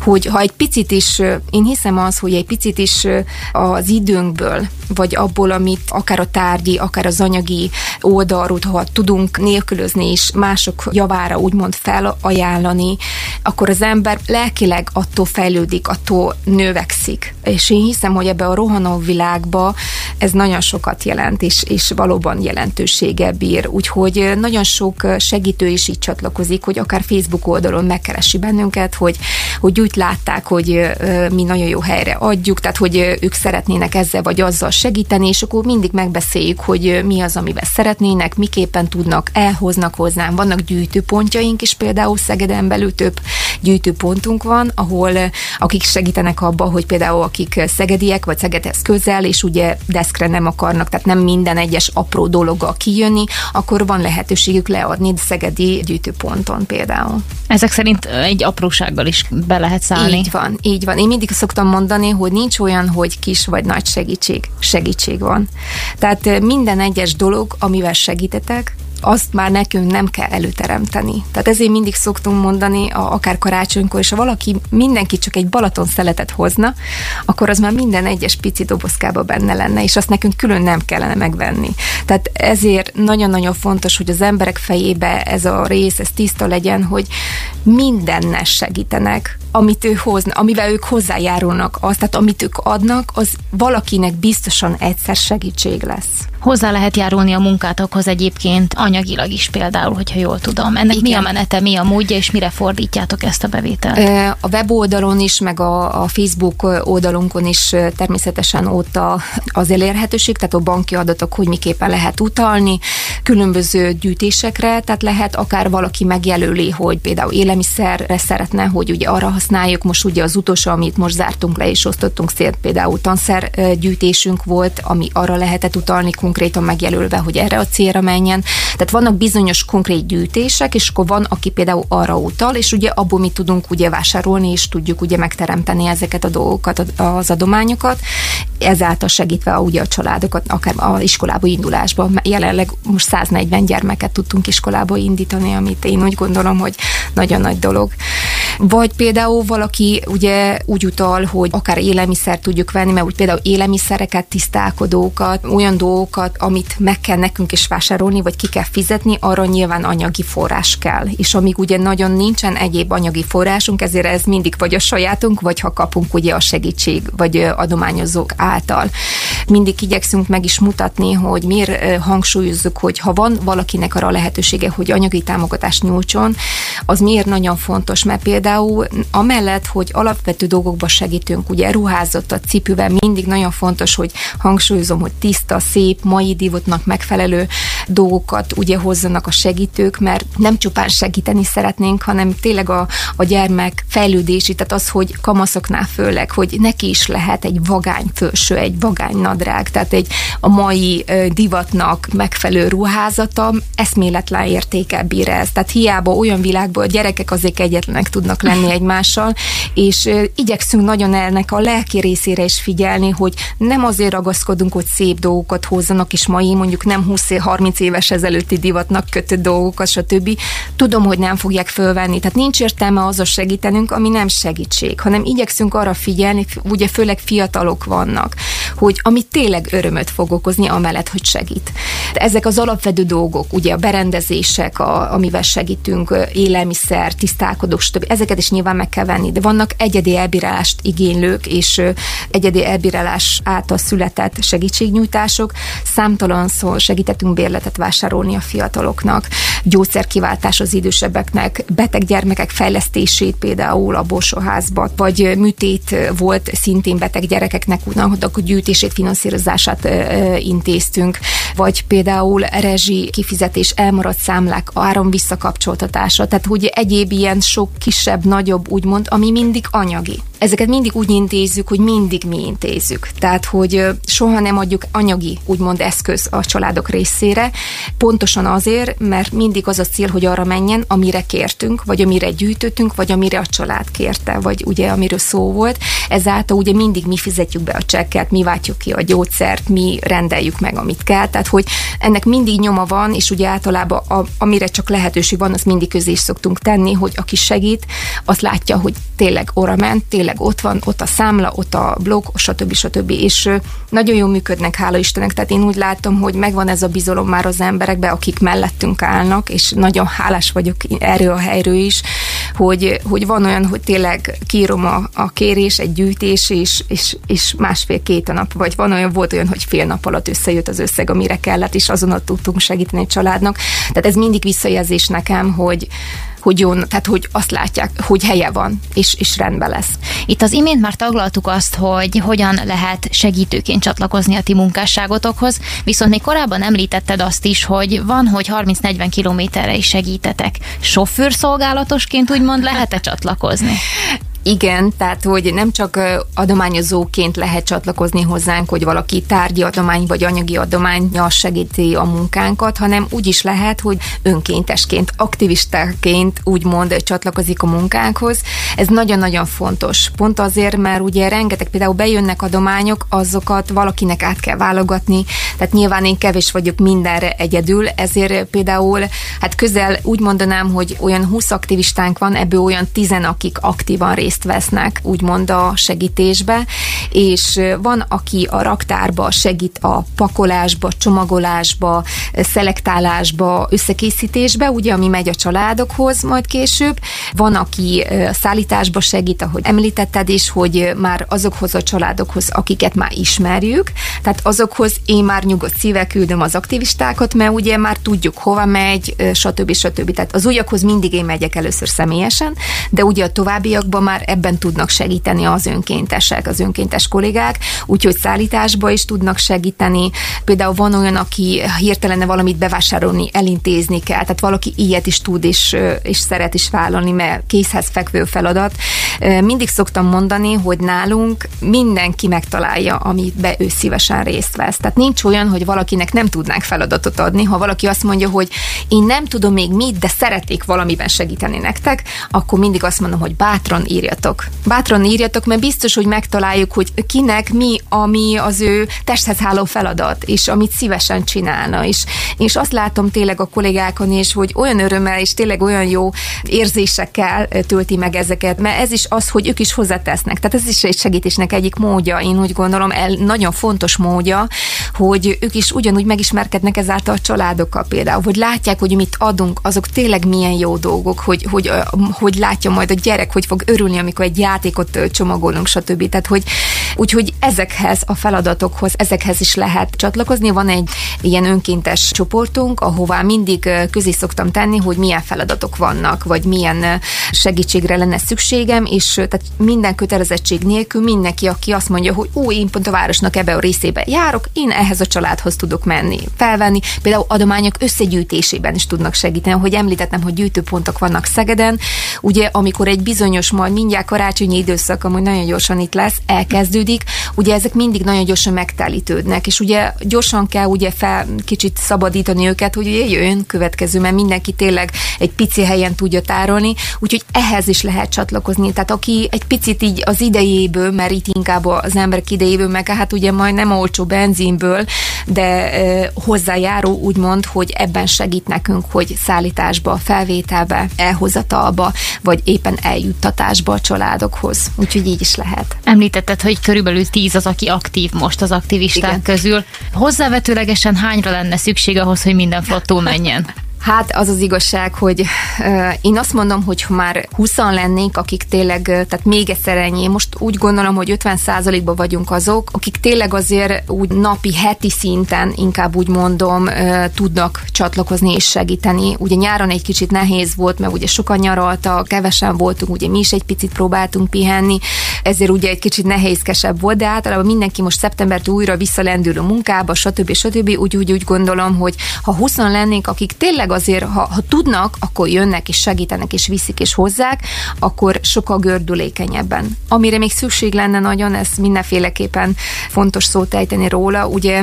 hogy ha egy picit is, én hiszem az, hogy egy picit is az időnkből, vagy abból, amit akár a tárgyi, akár az anyagi oldalról, ha tudunk nélkülözni és mások javára úgymond felajánlani, akkor az ember lelkileg attól fejlődik, attól növekszik. És én hiszem, hogy ebbe a rohanó világba ez nagyon sokat jelent, és, és valóban jelentősége bír. Úgyhogy nagyon sok segítő is így csatlakozik, hogy akár Facebook oldalon megkeresi bennünket, hogy, hogy úgy látták, hogy mi nagyon jó helyre adjuk, tehát hogy ők szeretnének ezzel vagy azzal segíteni, és akkor mindig megbeszéljük, hogy mi az, amivel szeretnének, miképpen tudnak, elhoznak hozzám. Vannak gyűjtőpontjaink is, például Szegeden belül több gyűjtőpontunk van, ahol akik segítenek abba, hogy például akik szegediek, vagy Szegedhez közel, és ugye deszkre nem akarnak, tehát nem minden egyes apró dologgal kijönni, akkor van lehetőségük leadni szegedi gyűjtőponton például. Ezek szerint egy aprósággal is be lehet szállni. Így van, így van. Én mindig szoktam mondani, hogy nincs olyan, hogy kis vagy nagy segítség. Segítség van. Tehát minden egyes dolog, amivel segítetek, azt már nekünk nem kell előteremteni. Tehát ezért mindig szoktunk mondani, a, akár karácsonykor, és ha valaki, mindenki csak egy Balaton szeletet hozna, akkor az már minden egyes pici dobozkába benne lenne, és azt nekünk külön nem kellene megvenni. Tehát ezért nagyon-nagyon fontos, hogy az emberek fejébe ez a rész, ez tiszta legyen, hogy mindennel segítenek, amit ő hozna, amivel ők hozzájárulnak, az, tehát amit ők adnak, az valakinek biztosan egyszer segítség lesz. Hozzá lehet járulni a munkátokhoz egyébként anyagilag is például, hogyha jól tudom. Ennek Igen. mi a menete, mi a módja, és mire fordítjátok ezt a bevételt? A weboldalon is, meg a, a Facebook oldalunkon is természetesen ott a, az elérhetőség, tehát a banki adatok, hogy miképpen lehet utalni, különböző gyűjtésekre, tehát lehet akár valaki megjelöli, hogy például élelmiszerre szeretne, hogy ugye arra használjuk, most ugye az utolsó, amit most zártunk le és osztottunk szét, például tanszer gyűjtésünk volt, ami arra lehetett utalni konkrétan megjelölve, hogy erre a célra menjen. Tehát vannak bizonyos konkrét gyűjtések, és akkor van, aki például arra utal, és ugye abból mi tudunk ugye vásárolni, és tudjuk ugye megteremteni ezeket a dolgokat, az adományokat, ezáltal segítve ugye a családokat, akár a iskolába indulásba. Jelenleg most 140 gyermeket tudtunk iskolába indítani, amit én úgy gondolom, hogy nagyon nagy dolog. Vagy például valaki ugye úgy utal, hogy akár élelmiszer tudjuk venni, mert úgy például élelmiszereket, tisztálkodókat, olyan dolgokat, amit meg kell nekünk is vásárolni, vagy ki kell fizetni, arra nyilván anyagi forrás kell. És amíg ugye nagyon nincsen egyéb anyagi forrásunk, ezért ez mindig vagy a sajátunk, vagy ha kapunk ugye a segítség, vagy adományozók által. Mindig igyekszünk meg is mutatni, hogy miért hangsúlyozzuk, hogy ha van valakinek arra lehetősége, hogy anyagi támogatást nyújtson, az miért nagyon fontos, mert például amellett, hogy alapvető dolgokba segítünk, ugye ruházott a cipővel mindig nagyon fontos, hogy hangsúlyozom, hogy tiszta, szép, mai divotnak megfelelő dolgokat ugye hozzanak a segítők, mert nem csupán segíteni szeretnénk, hanem tényleg a, a gyermek fejlődési, tehát az, hogy kamaszoknál főleg, hogy neki is lehet egy vagány főső, egy vagány nadrág, tehát egy a mai divatnak megfelelő ruházata eszméletlen értéke bír ez. Tehát hiába olyan világból a gyerekek azért egyetlenek tudnak lenni egymással, és igyekszünk nagyon ennek a lelki részére is figyelni, hogy nem azért ragaszkodunk, hogy szép dolgokat hozzanak, és mai mondjuk nem 20-30 éves ezelőtti divatnak kötött dolgokat, stb. Tudom, hogy nem fogják fölvenni. Tehát nincs értelme az a segítenünk, ami nem segítség, hanem igyekszünk arra figyelni, ugye főleg fiatalok vannak, hogy ami tényleg örömöt fog okozni, amellett, hogy segít. De ezek az alapvető dolgok, ugye a berendezések, a, amivel segítünk, élelmiszer, tisztálkodók, stb. Ezeket is nyilván meg kell venni, de vannak egyedi elbírálást igénylők, és egyedi elbírálás által született segítségnyújtások. Számtalan szó segítettünk bérletet vásárolni a fiataloknak, gyógyszerkiváltás az idősebbeknek, beteg gyermekek fejlesztését például a borsóházba, vagy műtét volt szintén beteg gyerekeknek, a gyűjtését, finanszírozását intéztünk, vagy például rezsi kifizetés, elmaradt számlák, áram visszakapcsoltatása, tehát hogy egyéb ilyen sok kisebb, nagyobb úgymond, ami mindig anyagi. Ezeket mindig úgy intézzük, hogy mindig mi intézzük. Tehát, hogy soha nem adjuk anyagi, úgymond eszköz a családok részére, pontosan azért, mert mindig az a cél, hogy arra menjen, amire kértünk, vagy amire gyűjtöttünk, vagy amire a család kérte, vagy ugye amiről szó volt. Ezáltal ugye mindig mi fizetjük be a csekket, mi váltjuk ki a gyógyszert, mi rendeljük meg, amit kell. Tehát, hogy ennek mindig nyoma van, és ugye általában a, amire csak lehetőség van, az mindig közé is szoktunk tenni, hogy aki segít, azt látja, hogy tényleg orra ment, tényleg ott van, ott a számla, ott a blog, stb. stb. És nagyon jól működnek, hála Istennek. Tehát én úgy látom, hogy megvan ez a bizalom már az emberekbe, akik mellettünk állnak, és nagyon hálás vagyok erről a helyről is, hogy, hogy van olyan, hogy tényleg kírom a, a kérés, egy gyűjtés, és, és, és másfél-két nap, vagy van olyan, volt olyan, hogy fél nap alatt összejött az összeg, amire kellett, és azonnal tudtunk segíteni a családnak. Tehát ez mindig visszajelzés nekem, hogy, hogy jó, tehát hogy azt látják, hogy helye van, és, és rendben lesz. Itt az imént már taglaltuk azt, hogy hogyan lehet segítőként csatlakozni a ti munkásságotokhoz, viszont még korábban említetted azt is, hogy van, hogy 30-40 kilométerre is segítetek. Sofőrszolgálatosként úgymond lehet-e csatlakozni? Igen, tehát hogy nem csak adományozóként lehet csatlakozni hozzánk, hogy valaki tárgyi adomány vagy anyagi adományjal segíti a munkánkat, hanem úgy is lehet, hogy önkéntesként, aktivistaként úgymond csatlakozik a munkánkhoz. Ez nagyon-nagyon fontos. Pont azért, mert ugye rengeteg például bejönnek adományok, azokat valakinek át kell válogatni, tehát nyilván én kevés vagyok mindenre egyedül, ezért például hát közel úgy mondanám, hogy olyan 20 aktivistánk van, ebből olyan 10, akik aktívan részt részt vesznek, úgymond a segítésbe, és van, aki a raktárba segít a pakolásba, csomagolásba, szelektálásba, összekészítésbe, ugye, ami megy a családokhoz majd később. Van, aki szállításba segít, ahogy említetted is, hogy már azokhoz a családokhoz, akiket már ismerjük, tehát azokhoz én már nyugodt szívvel küldöm az aktivistákat, mert ugye már tudjuk, hova megy, stb. stb. Tehát az újakhoz mindig én megyek először személyesen, de ugye a továbbiakban már ebben tudnak segíteni az önkéntesek, az önkéntes kollégák, úgyhogy szállításba is tudnak segíteni. Például van olyan, aki hirtelen valamit bevásárolni, elintézni kell, tehát valaki ilyet is tud és, és szeret is vállalni, mert készhez fekvő feladat. Mindig szoktam mondani, hogy nálunk mindenki megtalálja, amibe ő szívesen részt vesz. Tehát nincs olyan, hogy valakinek nem tudnánk feladatot adni. Ha valaki azt mondja, hogy én nem tudom még mit, de szeretnék valamiben segíteni nektek, akkor mindig azt mondom, hogy bátran írjatok. Bátran írjatok, mert biztos, hogy megtaláljuk, hogy kinek mi, ami az ő testhez háló feladat, és amit szívesen csinálna. És, és azt látom tényleg a kollégákon is, hogy olyan örömmel és tényleg olyan jó érzésekkel tölti meg ezeket, mert ez is az, hogy ők is hozzátesznek. Tehát ez is egy segítésnek egyik módja, én úgy gondolom, el, nagyon fontos módja, hogy ők is ugyanúgy megismerkednek ezáltal a családokkal például, hogy látják, hogy mit adunk, azok tényleg milyen jó dolgok, hogy, hogy, hogy látja majd a gyerek, hogy fog örülni, amikor egy játékot csomagolunk, stb. Tehát, hogy úgyhogy ezekhez a feladatokhoz, ezekhez is lehet csatlakozni. Van egy ilyen önkéntes csoportunk, ahová mindig közé szoktam tenni, hogy milyen feladatok vannak, vagy milyen segítségre lenne szükségem, és tehát minden kötelezettség nélkül mindenki, aki azt mondja, hogy ó, én pont a városnak ebbe a részébe járok, én ehhez a családhoz tudok menni, felvenni. Például adományok összegyűjtésében is tudnak segíteni, hogy említettem, hogy gyűjtőpontok vannak Szegeden. Ugye, amikor egy bizonyos, majd mindjárt karácsonyi időszak, amúgy nagyon gyorsan itt lesz, elkezdődik, ugye ezek mindig nagyon gyorsan megtelítődnek, és ugye gyorsan kell ugye fel kicsit szabadítani őket, hogy ugye jöjjön következő, mert mindenki tényleg egy pici helyen tudja tárolni, úgyhogy ehhez is lehet csatlakozni. Tehát aki egy picit így az idejéből, mert itt inkább az emberek idejéből, meg hát ugye majd nem olcsó benzinből, de e, hozzájáró úgymond, hogy ebben segít nekünk, hogy szállításba, felvételbe, elhozatalba, vagy éppen eljuttatásba a családokhoz. Úgyhogy így is lehet. Említetted, hogy körülbelül tíz az, aki aktív most az aktivisták Igen. közül. Hozzávetőlegesen hányra lenne szükség ahhoz, hogy minden flottul menjen? (laughs) Hát az az igazság, hogy én azt mondom, hogy ha már 20 lennénk, akik tényleg, tehát még egyszer ennyi, most úgy gondolom, hogy 50%-ban vagyunk azok, akik tényleg azért úgy napi, heti szinten, inkább úgy mondom, tudnak csatlakozni és segíteni. Ugye nyáron egy kicsit nehéz volt, mert ugye sokan nyaraltak, kevesen voltunk, ugye mi is egy picit próbáltunk pihenni, ezért ugye egy kicsit nehézkesebb volt, de általában mindenki most szeptembertől újra visszalendül a munkába, stb. stb. Úgy, úgy, úgy gondolom, hogy ha 20 lennénk, akik tényleg azért, ha, ha tudnak, akkor jönnek és segítenek és viszik és hozzák, akkor sokkal gördülékenyebben. Amire még szükség lenne nagyon, ez mindenféleképpen fontos szót ejteni róla. Ugye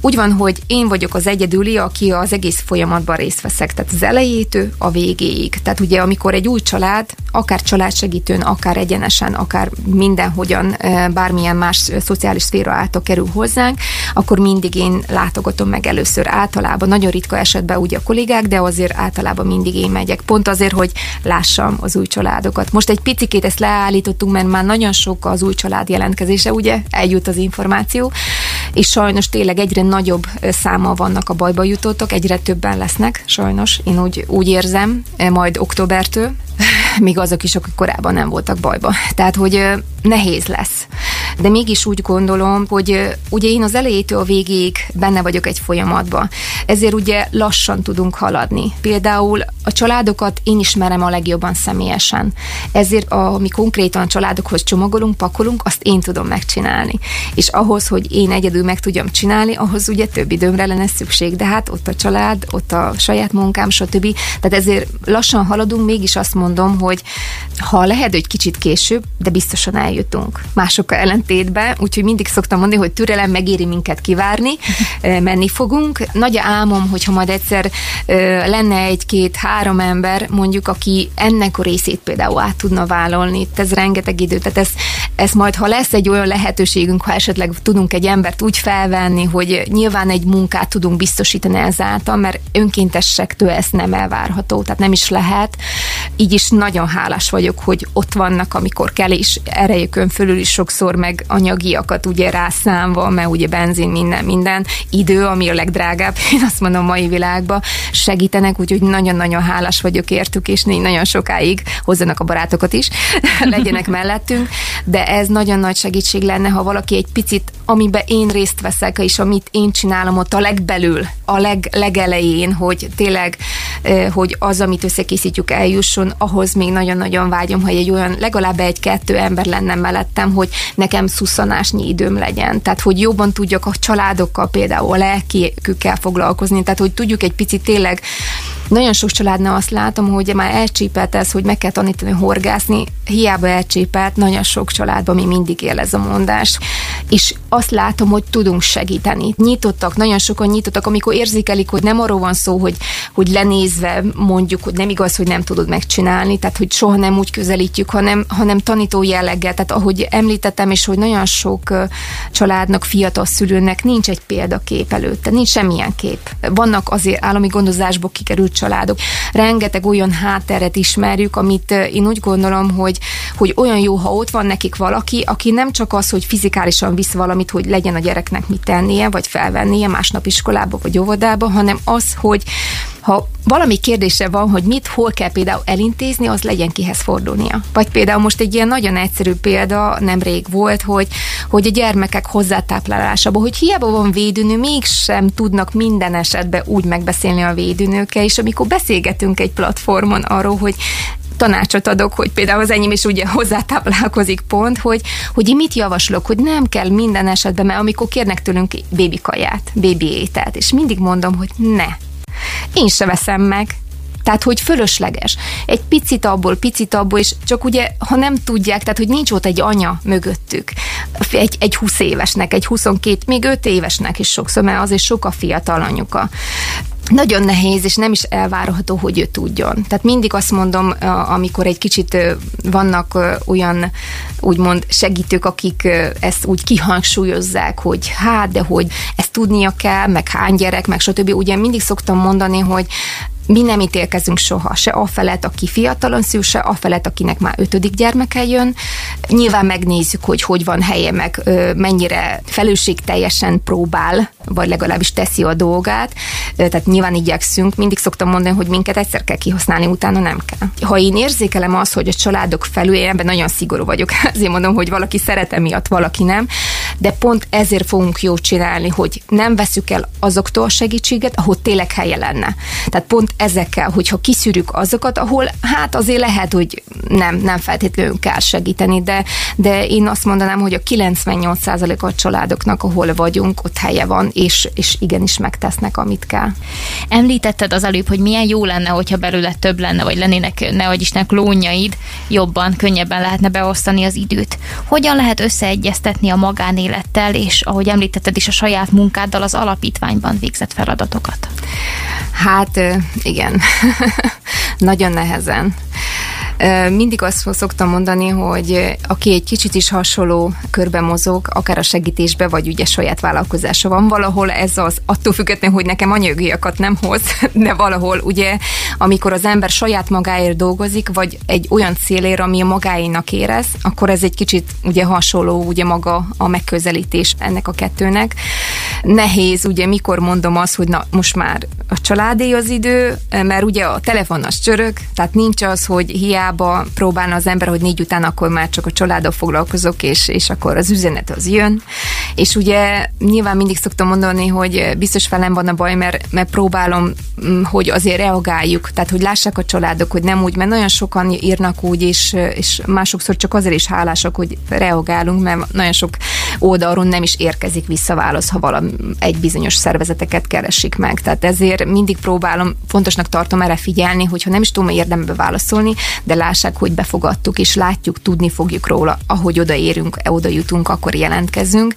úgy van, hogy én vagyok az egyedüli, aki az egész folyamatban részt veszek, tehát az elejétől a végéig. Tehát ugye amikor egy új család, akár családsegítőn, akár egyenesen, akár mindenhogyan bármilyen más szociális szféra által kerül hozzánk, akkor mindig én látogatom meg először általában, nagyon ritka esetben ugye a kollégák, de azért általában mindig én megyek. Pont azért, hogy lássam az új családokat. Most egy picikét ezt leállítottunk, mert már nagyon sok az új család jelentkezése, ugye eljut az információ, és sajnos tényleg egyre nagyobb száma vannak a bajba jutottak, egyre többen lesznek, sajnos, én úgy, úgy érzem, majd októbertől, még azok is, akik korábban nem voltak bajba. Tehát, hogy nehéz lesz. De mégis úgy gondolom, hogy ugye én az elejétől a végéig benne vagyok egy folyamatban. Ezért ugye lassan tudunk haladni. Például a családokat én ismerem a legjobban személyesen. Ezért, ami konkrétan a családokhoz csomagolunk, pakolunk, azt én tudom megcsinálni. És ahhoz, hogy én egyedül meg tudjam csinálni, ahhoz ugye több időmre lenne szükség. De hát ott a család, ott a saját munkám, stb. Tehát ezért lassan haladunk, mégis azt mondom, hogy ha lehet, hogy kicsit később, de biztosan eljutunk. Másokkal ellentétben, úgyhogy mindig szoktam mondani, hogy türelem megéri minket kivárni, (laughs) menni fogunk. Nagy álmom, hogyha majd egyszer lenne egy-két-három ember, mondjuk, aki ennek a részét például át tudna vállalni. Itt ez rengeteg idő, tehát ez, ez majd, ha lesz egy olyan lehetőségünk, ha esetleg tudunk egy embert úgy felvenni, hogy nyilván egy munkát tudunk biztosítani ezáltal, mert önkéntesektől ez nem elvárható, tehát nem is lehet. Így is nagyon hálás vagyok, hogy ott vannak, amikor kell, és erejükön fölül is sokszor meg anyagiakat ugye rászámva, mert ugye benzin, minden, minden idő, ami a legdrágább, (laughs) én azt mondom mai világban, segítenek, úgyhogy nagyon-nagyon hálás vagyok értük, és nagyon sokáig hozzanak a barátokat is, (laughs) legyenek mellettünk. de ez nagyon nagy segítség lenne, ha valaki egy picit, amiben én részt veszek, és amit én csinálom ott a legbelül, a leg, legelején, hogy tényleg, hogy az, amit összekészítjük, eljusson, ahhoz még nagyon-nagyon vágyom, hogy egy olyan, legalább egy-kettő ember lenne mellettem, hogy nekem szusszanásnyi időm legyen. Tehát, hogy jobban tudjak a családokkal például a lelkikükkel foglalkozni, tehát, hogy tudjuk egy picit tényleg nagyon sok családnál azt látom, hogy már elcsípelt ez, hogy meg kell tanítani horgászni, hiába elcsípelt, nagyon sok családban még mindig él ez a mondás. És azt látom, hogy tudunk segíteni. Nyitottak, nagyon sokan nyitottak, amikor érzékelik, hogy nem arról van szó, hogy, hogy lenézve mondjuk, hogy nem igaz, hogy nem tudod megcsinálni, tehát hogy soha nem úgy közelítjük, hanem, hanem tanító jelleggel. Tehát ahogy említettem, és hogy nagyon sok családnak, fiatal szülőnek nincs egy példakép előtte, nincs semmilyen kép. Vannak azért állami gondozásból kikerült családok. Rengeteg olyan hátteret ismerjük, amit én úgy gondolom, hogy, hogy olyan jó, ha ott van nekik valaki, aki nem csak az, hogy fizikálisan visz valamit, hogy legyen a gyereknek mit tennie, vagy felvennie másnap iskolába, vagy óvodába, hanem az, hogy ha valami kérdése van, hogy mit, hol kell például elintézni, az legyen kihez fordulnia. Vagy például most egy ilyen nagyon egyszerű példa nemrég volt, hogy, hogy a gyermekek hozzátáplálásába, hogy hiába van védőnő, mégsem tudnak minden esetben úgy megbeszélni a védőnőkkel, és amikor beszélgetünk egy platformon arról, hogy tanácsot adok, hogy például az enyém is ugye hozzátáplálkozik pont, hogy, hogy én mit javaslok, hogy nem kell minden esetben, mert amikor kérnek tőlünk bébi kaját, bébi ételt, és mindig mondom, hogy ne, én se veszem meg. Tehát, hogy fölösleges. Egy picit abból, picit abból, és csak ugye, ha nem tudják, tehát, hogy nincs ott egy anya mögöttük, egy, egy 20 évesnek, egy 22, még 5 évesnek is sokszor, mert azért sok a fiatal anyuka nagyon nehéz, és nem is elvárható, hogy ő tudjon. Tehát mindig azt mondom, amikor egy kicsit vannak olyan úgymond segítők, akik ezt úgy kihangsúlyozzák, hogy hát, de hogy ezt tudnia kell, meg hány gyerek, meg stb. Ugye mindig szoktam mondani, hogy mi nem ítélkezünk soha, se a felett, aki fiatalon szül, se a felett, akinek már ötödik gyermeke jön. Nyilván megnézzük, hogy hogy van helye, meg mennyire teljesen próbál, vagy legalábbis teszi a dolgát. Tehát nyilván igyekszünk. Mindig szoktam mondani, hogy minket egyszer kell kihasználni, utána nem kell. Ha én érzékelem azt, hogy a családok felül, én ebben nagyon szigorú vagyok, (laughs) azért mondom, hogy valaki szeretem miatt, valaki nem, de pont ezért fogunk jót csinálni, hogy nem veszük el azoktól a segítséget, ahol tényleg helye lenne. Tehát pont ezekkel, hogyha kiszűrjük azokat, ahol hát azért lehet, hogy nem, nem feltétlenül kell segíteni, de, de én azt mondanám, hogy a 98% a családoknak, ahol vagyunk, ott helye van, és, és igenis megtesznek, amit kell. Említetted az előbb, hogy milyen jó lenne, hogyha belőle több lenne, vagy lennének, ne vagy Isten, klónjaid, jobban, könnyebben lehetne beosztani az időt. Hogyan lehet összeegyeztetni a magánélettel, és ahogy említetted is a saját munkáddal az alapítványban végzett feladatokat? Hát igen, (laughs) nagyon nehezen. Mindig azt szoktam mondani, hogy aki egy kicsit is hasonló körbe mozog, akár a segítésbe, vagy ugye saját vállalkozása van, valahol ez az, attól függetlenül, hogy nekem anyagiakat nem hoz, (laughs) de valahol ugye, amikor az ember saját magáért dolgozik, vagy egy olyan célért, ami a magáinak érez, akkor ez egy kicsit ugye hasonló ugye maga a megközelítés ennek a kettőnek. Nehéz ugye mikor mondom azt, hogy na most már a családé az idő, mert ugye a telefon az csörög, tehát nincs az, hogy hiába hiába próbálna az ember, hogy négy után akkor már csak a családdal foglalkozok, és, és akkor az üzenet az jön. És ugye nyilván mindig szoktam mondani, hogy biztos velem van a baj, mert, mert próbálom, mm, hogy azért reagáljuk, tehát hogy lássák a családok, hogy nem úgy, mert nagyon sokan írnak úgy, és, és másokszor csak azért is hálásak, hogy reagálunk, mert nagyon sok oldalról nem is érkezik vissza válasz, ha valami egy bizonyos szervezeteket keresik meg. Tehát ezért mindig próbálom, fontosnak tartom erre figyelni, hogyha nem is tudom érdembe válaszolni, de lássák, hogy befogadtuk, és látjuk, tudni fogjuk róla, ahogy odaérünk, oda jutunk, akkor jelentkezünk.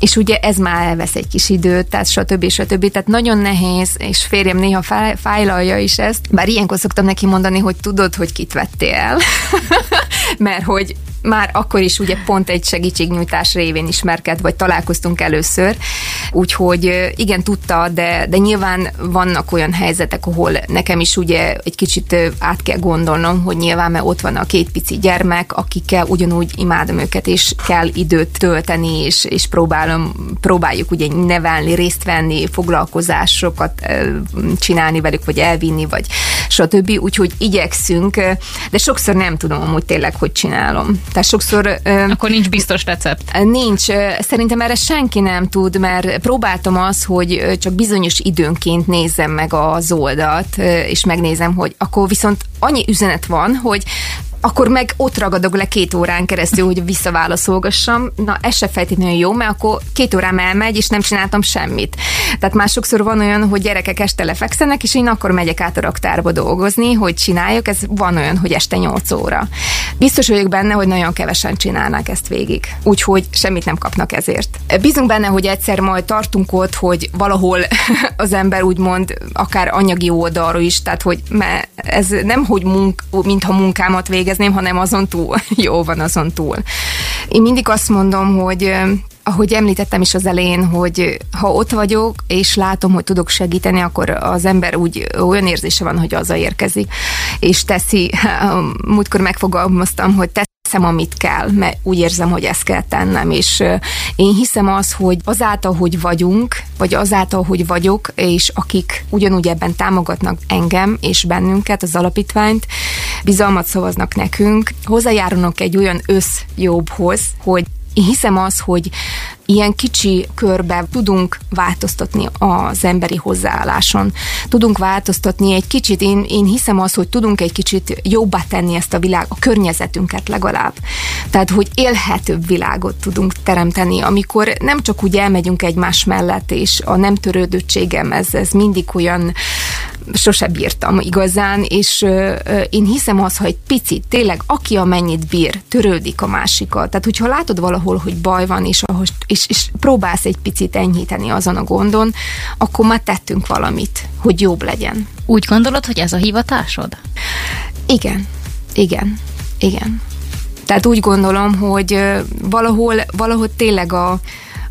És ugye ez már elvesz egy kis időt, tehát stb. stb. Tehát nagyon nehéz, és férjem néha fájlalja is ezt, bár ilyenkor szoktam neki mondani, hogy tudod, hogy kit vettél el, (laughs) mert hogy már akkor is ugye pont egy segítségnyújtás révén ismerked, vagy találkoztunk először, úgyhogy igen, tudta, de, de nyilván vannak olyan helyzetek, ahol nekem is ugye egy kicsit át kell gondolnom, hogy nyilván, mert ott van a két pici gyermek, akikkel ugyanúgy imádom őket, és kell időt tölteni, és, és próbálom, próbáljuk ugye nevelni, részt venni, foglalkozásokat csinálni velük, vagy elvinni, vagy stb. Úgyhogy igyekszünk, de sokszor nem tudom amúgy tényleg, hogy csinálom. Tehát sokszor... Akkor nincs biztos recept. Nincs. Szerintem erre senki nem tud, mert próbáltam az, hogy csak bizonyos időnként nézzem meg az oldalt, és megnézem, hogy akkor viszont annyi üzenet van, hogy akkor meg ott ragadok le két órán keresztül, hogy visszaválaszolgassam. Na, ez se feltétlenül jó, mert akkor két órám elmegy, és nem csináltam semmit. Tehát másokszor van olyan, hogy gyerekek este lefekszenek, és én akkor megyek át a raktárba dolgozni, hogy csináljuk. Ez van olyan, hogy este 8 óra. Biztos vagyok benne, hogy nagyon kevesen csinálnak ezt végig. Úgyhogy semmit nem kapnak ezért. Bízunk benne, hogy egyszer majd tartunk ott, hogy valahol (laughs) az ember úgymond akár anyagi oldalról is, tehát hogy ez nem, hogy munk, mintha munkámat végez, végezném, hanem azon túl. (laughs) Jó van azon túl. Én mindig azt mondom, hogy ahogy említettem is az elején, hogy ha ott vagyok, és látom, hogy tudok segíteni, akkor az ember úgy olyan érzése van, hogy azzal érkezik, és teszi, (laughs) múltkor megfogalmaztam, hogy tesz teszem, amit kell, mert úgy érzem, hogy ezt kell tennem, és én hiszem az, hogy azáltal, hogy vagyunk, vagy azáltal, hogy vagyok, és akik ugyanúgy ebben támogatnak engem és bennünket, az alapítványt, bizalmat szavaznak nekünk, hozzájárulnak egy olyan összjobbhoz, hogy én hiszem az, hogy ilyen kicsi körbe tudunk változtatni az emberi hozzáálláson. Tudunk változtatni egy kicsit, én, én hiszem az, hogy tudunk egy kicsit jobbá tenni ezt a világ, a környezetünket legalább. Tehát, hogy élhetőbb világot tudunk teremteni, amikor nem csak úgy elmegyünk egymás mellett, és a nem törődöttségem, ez, ez mindig olyan sose bírtam igazán, és ö, én hiszem az, hogy egy picit, tényleg aki amennyit bír, törődik a másikkal. Tehát, hogyha látod valahol, hogy baj van, és, ahhoz, és, és próbálsz egy picit enyhíteni azon a gondon, akkor már tettünk valamit, hogy jobb legyen. Úgy gondolod, hogy ez a hivatásod? Igen, igen, igen. Tehát úgy gondolom, hogy valahol, valahol tényleg a,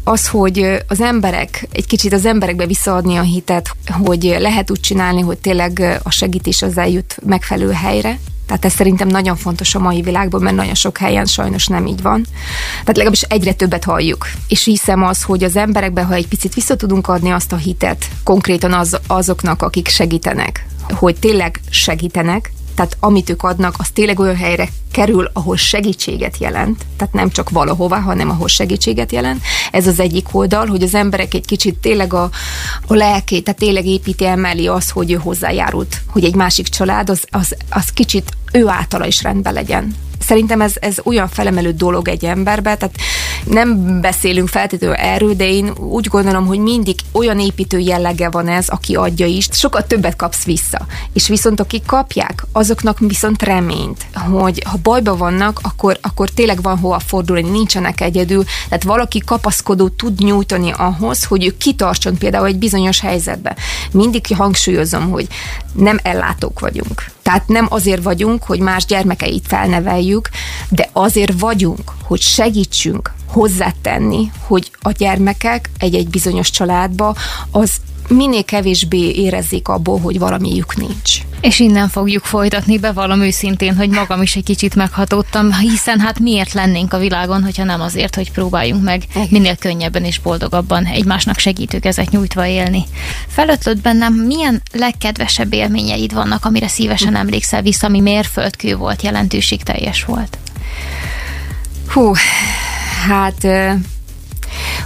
az, hogy az emberek, egy kicsit az emberekbe visszaadni a hitet, hogy lehet úgy csinálni, hogy tényleg a segítés az eljut megfelelő helyre, tehát ez szerintem nagyon fontos a mai világban, mert nagyon sok helyen sajnos nem így van. Tehát legalábbis egyre többet halljuk. És hiszem az, hogy az emberekbe, ha egy picit vissza tudunk adni azt a hitet, konkrétan az, azoknak, akik segítenek, hogy tényleg segítenek, tehát amit ők adnak, az tényleg olyan helyre kerül, ahol segítséget jelent, tehát nem csak valahova, hanem ahol segítséget jelent. Ez az egyik oldal, hogy az emberek egy kicsit tényleg a, a lelkét, tehát tényleg építi emeli az, hogy ő hozzájárult, hogy egy másik család az, az, az kicsit ő általa is rendben legyen. Szerintem ez, ez olyan felemelő dolog egy emberbe, tehát nem beszélünk feltétlenül erről, de én úgy gondolom, hogy mindig olyan építő jellege van ez, aki adja is, sokkal többet kapsz vissza. És viszont akik kapják, azoknak viszont reményt, hogy ha bajba vannak, akkor, akkor tényleg van hova fordulni, nincsenek egyedül, tehát valaki kapaszkodó tud nyújtani ahhoz, hogy ő kitartson például egy bizonyos helyzetbe. Mindig hangsúlyozom, hogy nem ellátók vagyunk. Tehát nem azért vagyunk, hogy más gyermekeit felneveljük, de azért vagyunk, hogy segítsünk hozzátenni, hogy a gyermekek egy-egy bizonyos családba az minél kevésbé érezzék abból, hogy valamiük nincs. És innen fogjuk folytatni, be valami őszintén, hogy magam is egy kicsit meghatottam, hiszen hát miért lennénk a világon, hogyha nem azért, hogy próbáljunk meg Igen. minél könnyebben és boldogabban egymásnak segítőkezet nyújtva élni. Felötlött bennem, milyen legkedvesebb élményeid vannak, amire szívesen emlékszel vissza, ami mérföldkő volt, jelentőségteljes volt? Hú, hát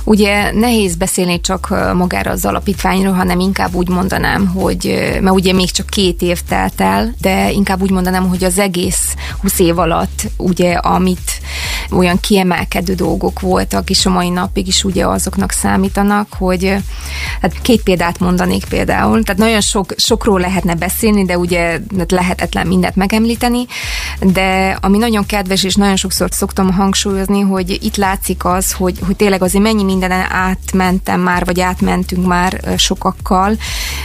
Ugye nehéz beszélni csak magára az alapítványról, hanem inkább úgy mondanám, hogy, mert ugye még csak két év telt el, de inkább úgy mondanám, hogy az egész 20 év alatt, ugye, amit olyan kiemelkedő dolgok voltak, és a mai napig is ugye azoknak számítanak, hogy hát két példát mondanék például, tehát nagyon sok, sokról lehetne beszélni, de ugye lehetetlen mindent megemlíteni, de ami nagyon kedves, és nagyon sokszor szoktam hangsúlyozni, hogy itt látszik az, hogy, hogy tényleg azért mennyi mindenen átmentem már, vagy átmentünk már sokakkal.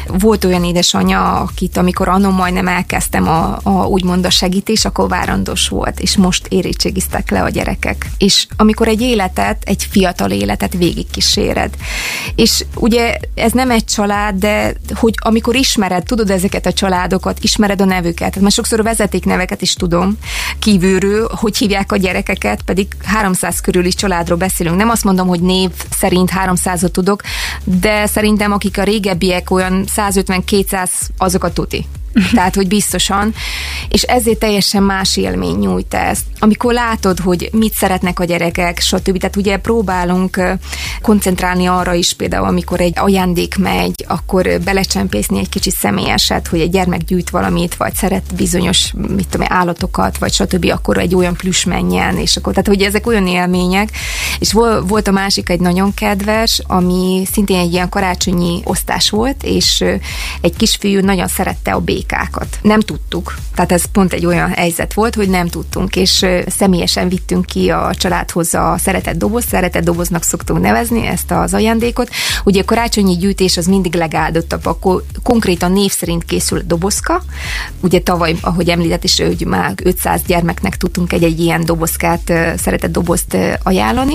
Volt olyan édesanyja, akit amikor annó majdnem elkezdtem a, a úgymond a segítés, akkor várandos volt, és most érettségiztek le a gyerekek. És amikor egy életet, egy fiatal életet végigkíséred. És ugye ez nem egy család, de hogy amikor ismered, tudod ezeket a családokat, ismered a nevüket, mert sokszor a vezetékneveket is tudom kívülről, hogy hívják a gyerekeket, pedig 300 körüli családról beszélünk. Nem azt mondom, hogy név szerint 300-ot tudok, de szerintem akik a régebbiek olyan 150-200, azokat tuti. Tehát, hogy biztosan, és ezért teljesen más élmény nyújt ezt. Amikor látod, hogy mit szeretnek a gyerekek, stb. Tehát ugye próbálunk koncentrálni arra is, például amikor egy ajándék megy, akkor belecsempészni egy kicsit személyeset, hogy egy gyermek gyűjt valamit, vagy szeret bizonyos, mit tudom, állatokat, vagy stb. akkor egy olyan plüss menjen, és akkor, tehát hogy ezek olyan élmények, és volt a másik egy nagyon kedves, ami szintén egy ilyen karácsonyi osztás volt, és egy kisfiú nagyon szerette a békákat. Nem tudtuk, tehát ez pont egy olyan helyzet volt, hogy nem tudtunk, és személyesen vittünk ki a családhoz a szeretett doboz, szeretett doboznak szoktunk nevezni ezt az ajándékot. Ugye a karácsonyi gyűjtés az mindig legáldottabb, akkor konkrétan név szerint készül dobozka. Ugye tavaly, ahogy említett is, hogy már 500 gyermeknek tudtunk egy-egy ilyen dobozkát, szeretett dobozt ajánlani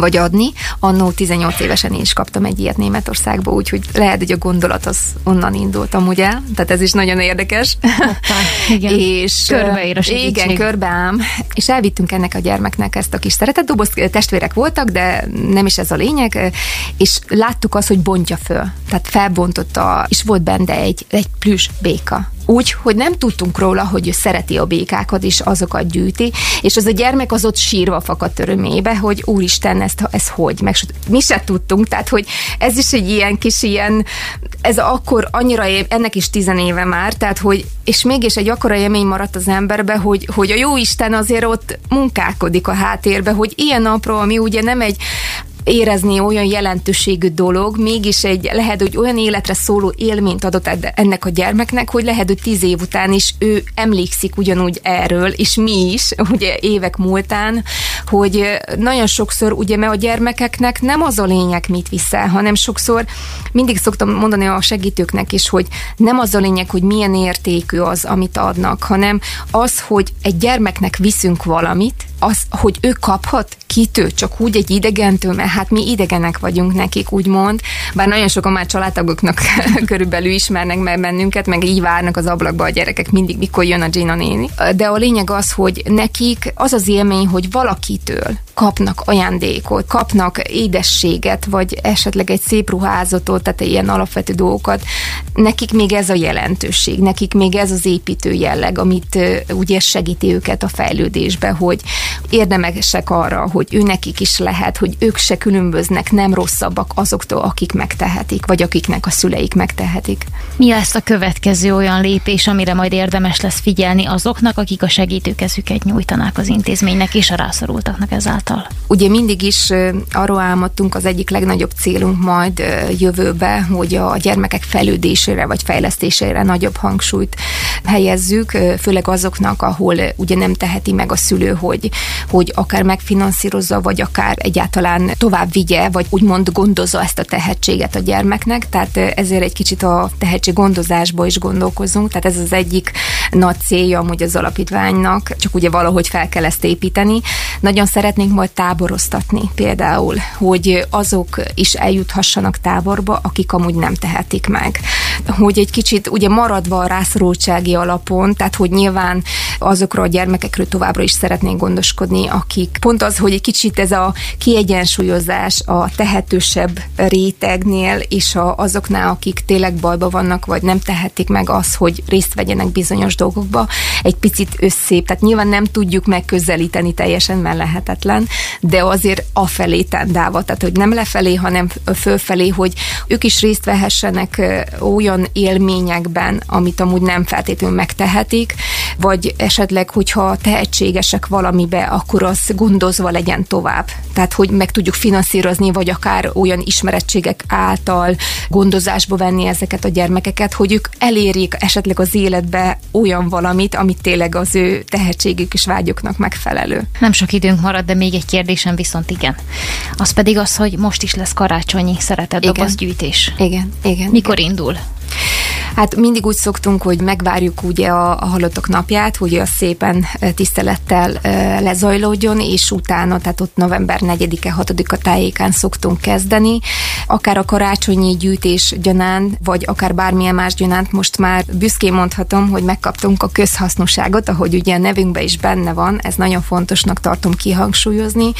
vagy adni. Annó 18 évesen én is kaptam egy ilyet Németországba, úgyhogy lehet, hogy a gondolat az onnan indult amúgy el, tehát ez is nagyon érdekes. Hoppá, (laughs) igen. és körbeír a segítség. Igen, körbeám. És elvittünk ennek a gyermeknek ezt a kis doboz, testvérek voltak, de nem is ez a lényeg, és láttuk azt, hogy bontja föl. Tehát felbontotta, és volt benne egy, egy plüss béka úgy, hogy nem tudtunk róla, hogy ő szereti a békákat, és azokat gyűjti, és az a gyermek az ott sírva fakadt örömébe, hogy úristen, ezt, ez hogy, meg mi se tudtunk, tehát, hogy ez is egy ilyen kis ilyen, ez akkor annyira, év, ennek is tizenéve már, tehát, hogy és mégis egy akkora élmény maradt az emberbe, hogy, hogy a jó Isten azért ott munkálkodik a háttérbe, hogy ilyen napról, ami ugye nem egy érezni olyan jelentőségű dolog, mégis egy lehet, hogy olyan életre szóló élményt adott ennek a gyermeknek, hogy lehet, hogy tíz év után is ő emlékszik ugyanúgy erről, és mi is, (laughs) ugye évek múltán, hogy nagyon sokszor ugye, mert a gyermekeknek nem az a lényeg, mit viszel, hanem sokszor mindig szoktam mondani a segítőknek is, hogy nem az a lényeg, hogy milyen értékű az, amit adnak, hanem az, hogy egy gyermeknek viszünk valamit, az, hogy ő kaphat? Kitő, csak úgy egy idegentől, mert hát mi idegenek vagyunk nekik, úgymond, bár nagyon sokan már családtagoknak (laughs) körülbelül ismernek meg bennünket, meg így várnak az ablakba a gyerekek mindig, mikor jön a Gina néni. De a lényeg az, hogy nekik az az élmény, hogy valakitől kapnak ajándékot, kapnak édességet, vagy esetleg egy szép ruházatot, tehát ilyen alapvető dolgokat. Nekik még ez a jelentőség, nekik még ez az építő jelleg, amit ugye segíti őket a fejlődésbe, hogy érdemesek arra, hogy ő nekik is lehet, hogy ők se különböznek, nem rosszabbak azoktól, akik megtehetik, vagy akiknek a szüleik megtehetik. Mi lesz a következő olyan lépés, amire majd érdemes lesz figyelni azoknak, akik a segítőkezüket nyújtanák az intézménynek és a rászorultaknak ezáltal? Ugye mindig is arról álmodtunk, az egyik legnagyobb célunk majd jövőbe, hogy a gyermekek fejlődésére vagy fejlesztésére nagyobb hangsúlyt helyezzük, főleg azoknak, ahol ugye nem teheti meg a szülő, hogy, hogy akár megfinanszírozza, vagy akár egyáltalán tovább vigye, vagy úgymond gondozza ezt a tehetséget a gyermeknek, tehát ezért egy kicsit a tehetség gondozásba is gondolkozunk, tehát ez az egyik nagy célja amúgy az alapítványnak, csak ugye valahogy fel kell ezt építeni. Nagyon szeretnénk majd táboroztatni például, hogy azok is eljuthassanak táborba, akik amúgy nem tehetik meg. Hogy egy kicsit ugye maradva a rászorultsági alapon, tehát hogy nyilván azokról a gyermekekről továbbra is szeretnénk gondoskodni, akik pont az, hogy egy kicsit ez a kiegyensúlyozás a tehetősebb rétegnél és a, azoknál, akik tényleg bajba vannak, vagy nem tehetik meg az, hogy részt vegyenek bizonyos dolgokba, egy picit összép. Tehát nyilván nem tudjuk megközelíteni teljesen, mert lehetetlen, de azért afelé tendálva, tehát hogy nem lefelé, hanem fölfelé, hogy ők is részt vehessenek olyan élményekben, amit amúgy nem feltétlenül megtehetik, vagy esetleg, hogyha tehetségesek valamibe, akkor az gondozva legyen tovább. Tehát, hogy meg tudjuk finanszírozni, vagy akár olyan ismerettségek által gondozásba venni ezeket a gyermekeket, hogy ők elérjék esetleg az életbe olyan valamit, amit tényleg az ő tehetségük és vágyoknak megfelelő. Nem sok időnk marad, de még egy kérdésem viszont igen. Az pedig az, hogy most is lesz karácsonyi szeretett dobozgyűjtés. Igen, igen. Mikor igen. indul? Hát mindig úgy szoktunk, hogy megvárjuk ugye a, a halottok napját, hogy az szépen tisztelettel lezajlódjon, és utána, tehát ott november 4-e, 6-a tájékán szoktunk kezdeni. Akár a karácsonyi gyűjtés gyanánt, vagy akár bármilyen más gyanánt, most már büszkén mondhatom, hogy megkaptunk a közhasznosságot, ahogy ugye a nevünkben is benne van, ez nagyon fontosnak tartom kihangsúlyozni.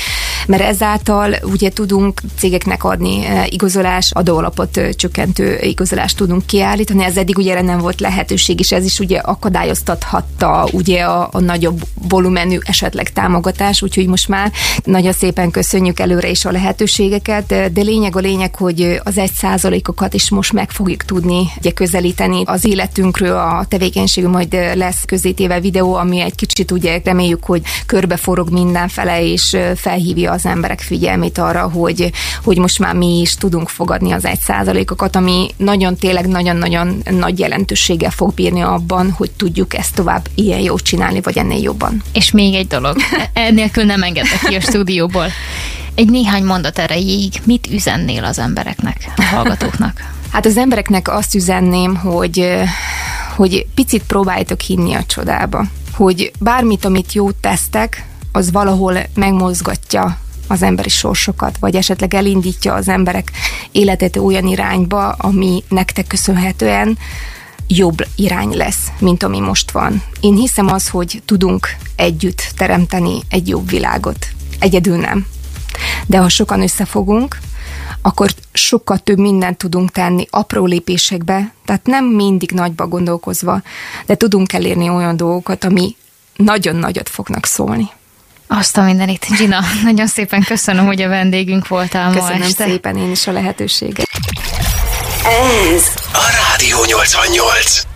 Mert ezáltal ugye tudunk cégeknek adni igazolás, adóalapot csökkentő igazolást tudunk kiállítani, ez eddig ugye erre nem volt lehetőség, és ez is ugye akadályoztathatta ugye a, a nagyobb volumenű esetleg támogatás, úgyhogy most már nagyon szépen köszönjük előre is a lehetőségeket, de lényeg a lényeg, hogy az egy százalékokat is most meg fogjuk tudni ugye közelíteni az életünkről, a tevékenység majd lesz közétéve videó, ami egy kicsit ugye reméljük, hogy körbeforog mindenfele, és felhívja az emberek figyelmét arra, hogy, hogy most már mi is tudunk fogadni az egy százalékokat, ami nagyon tényleg nagyon-nagyon nagy jelentőséggel fog bírni abban, hogy tudjuk ezt tovább ilyen jó csinálni, vagy ennél jobban. És még egy dolog, ennélkül nem engedtek ki a stúdióból. Egy néhány mondat erejéig mit üzennél az embereknek, a hallgatóknak? Hát az embereknek azt üzenném, hogy, hogy picit próbáljátok hinni a csodába. Hogy bármit, amit jót tesztek, az valahol megmozgatja az emberi sorsokat, vagy esetleg elindítja az emberek életét olyan irányba, ami nektek köszönhetően jobb irány lesz, mint ami most van. Én hiszem az, hogy tudunk együtt teremteni egy jobb világot. Egyedül nem. De ha sokan összefogunk, akkor sokkal több mindent tudunk tenni apró lépésekbe, tehát nem mindig nagyba gondolkozva, de tudunk elérni olyan dolgokat, ami nagyon nagyot fognak szólni. Azt a mindenit. Gina, (laughs) nagyon szépen köszönöm, hogy a vendégünk voltál köszönöm ma este. szépen én is a lehetőséget. Ez a Rádió 88.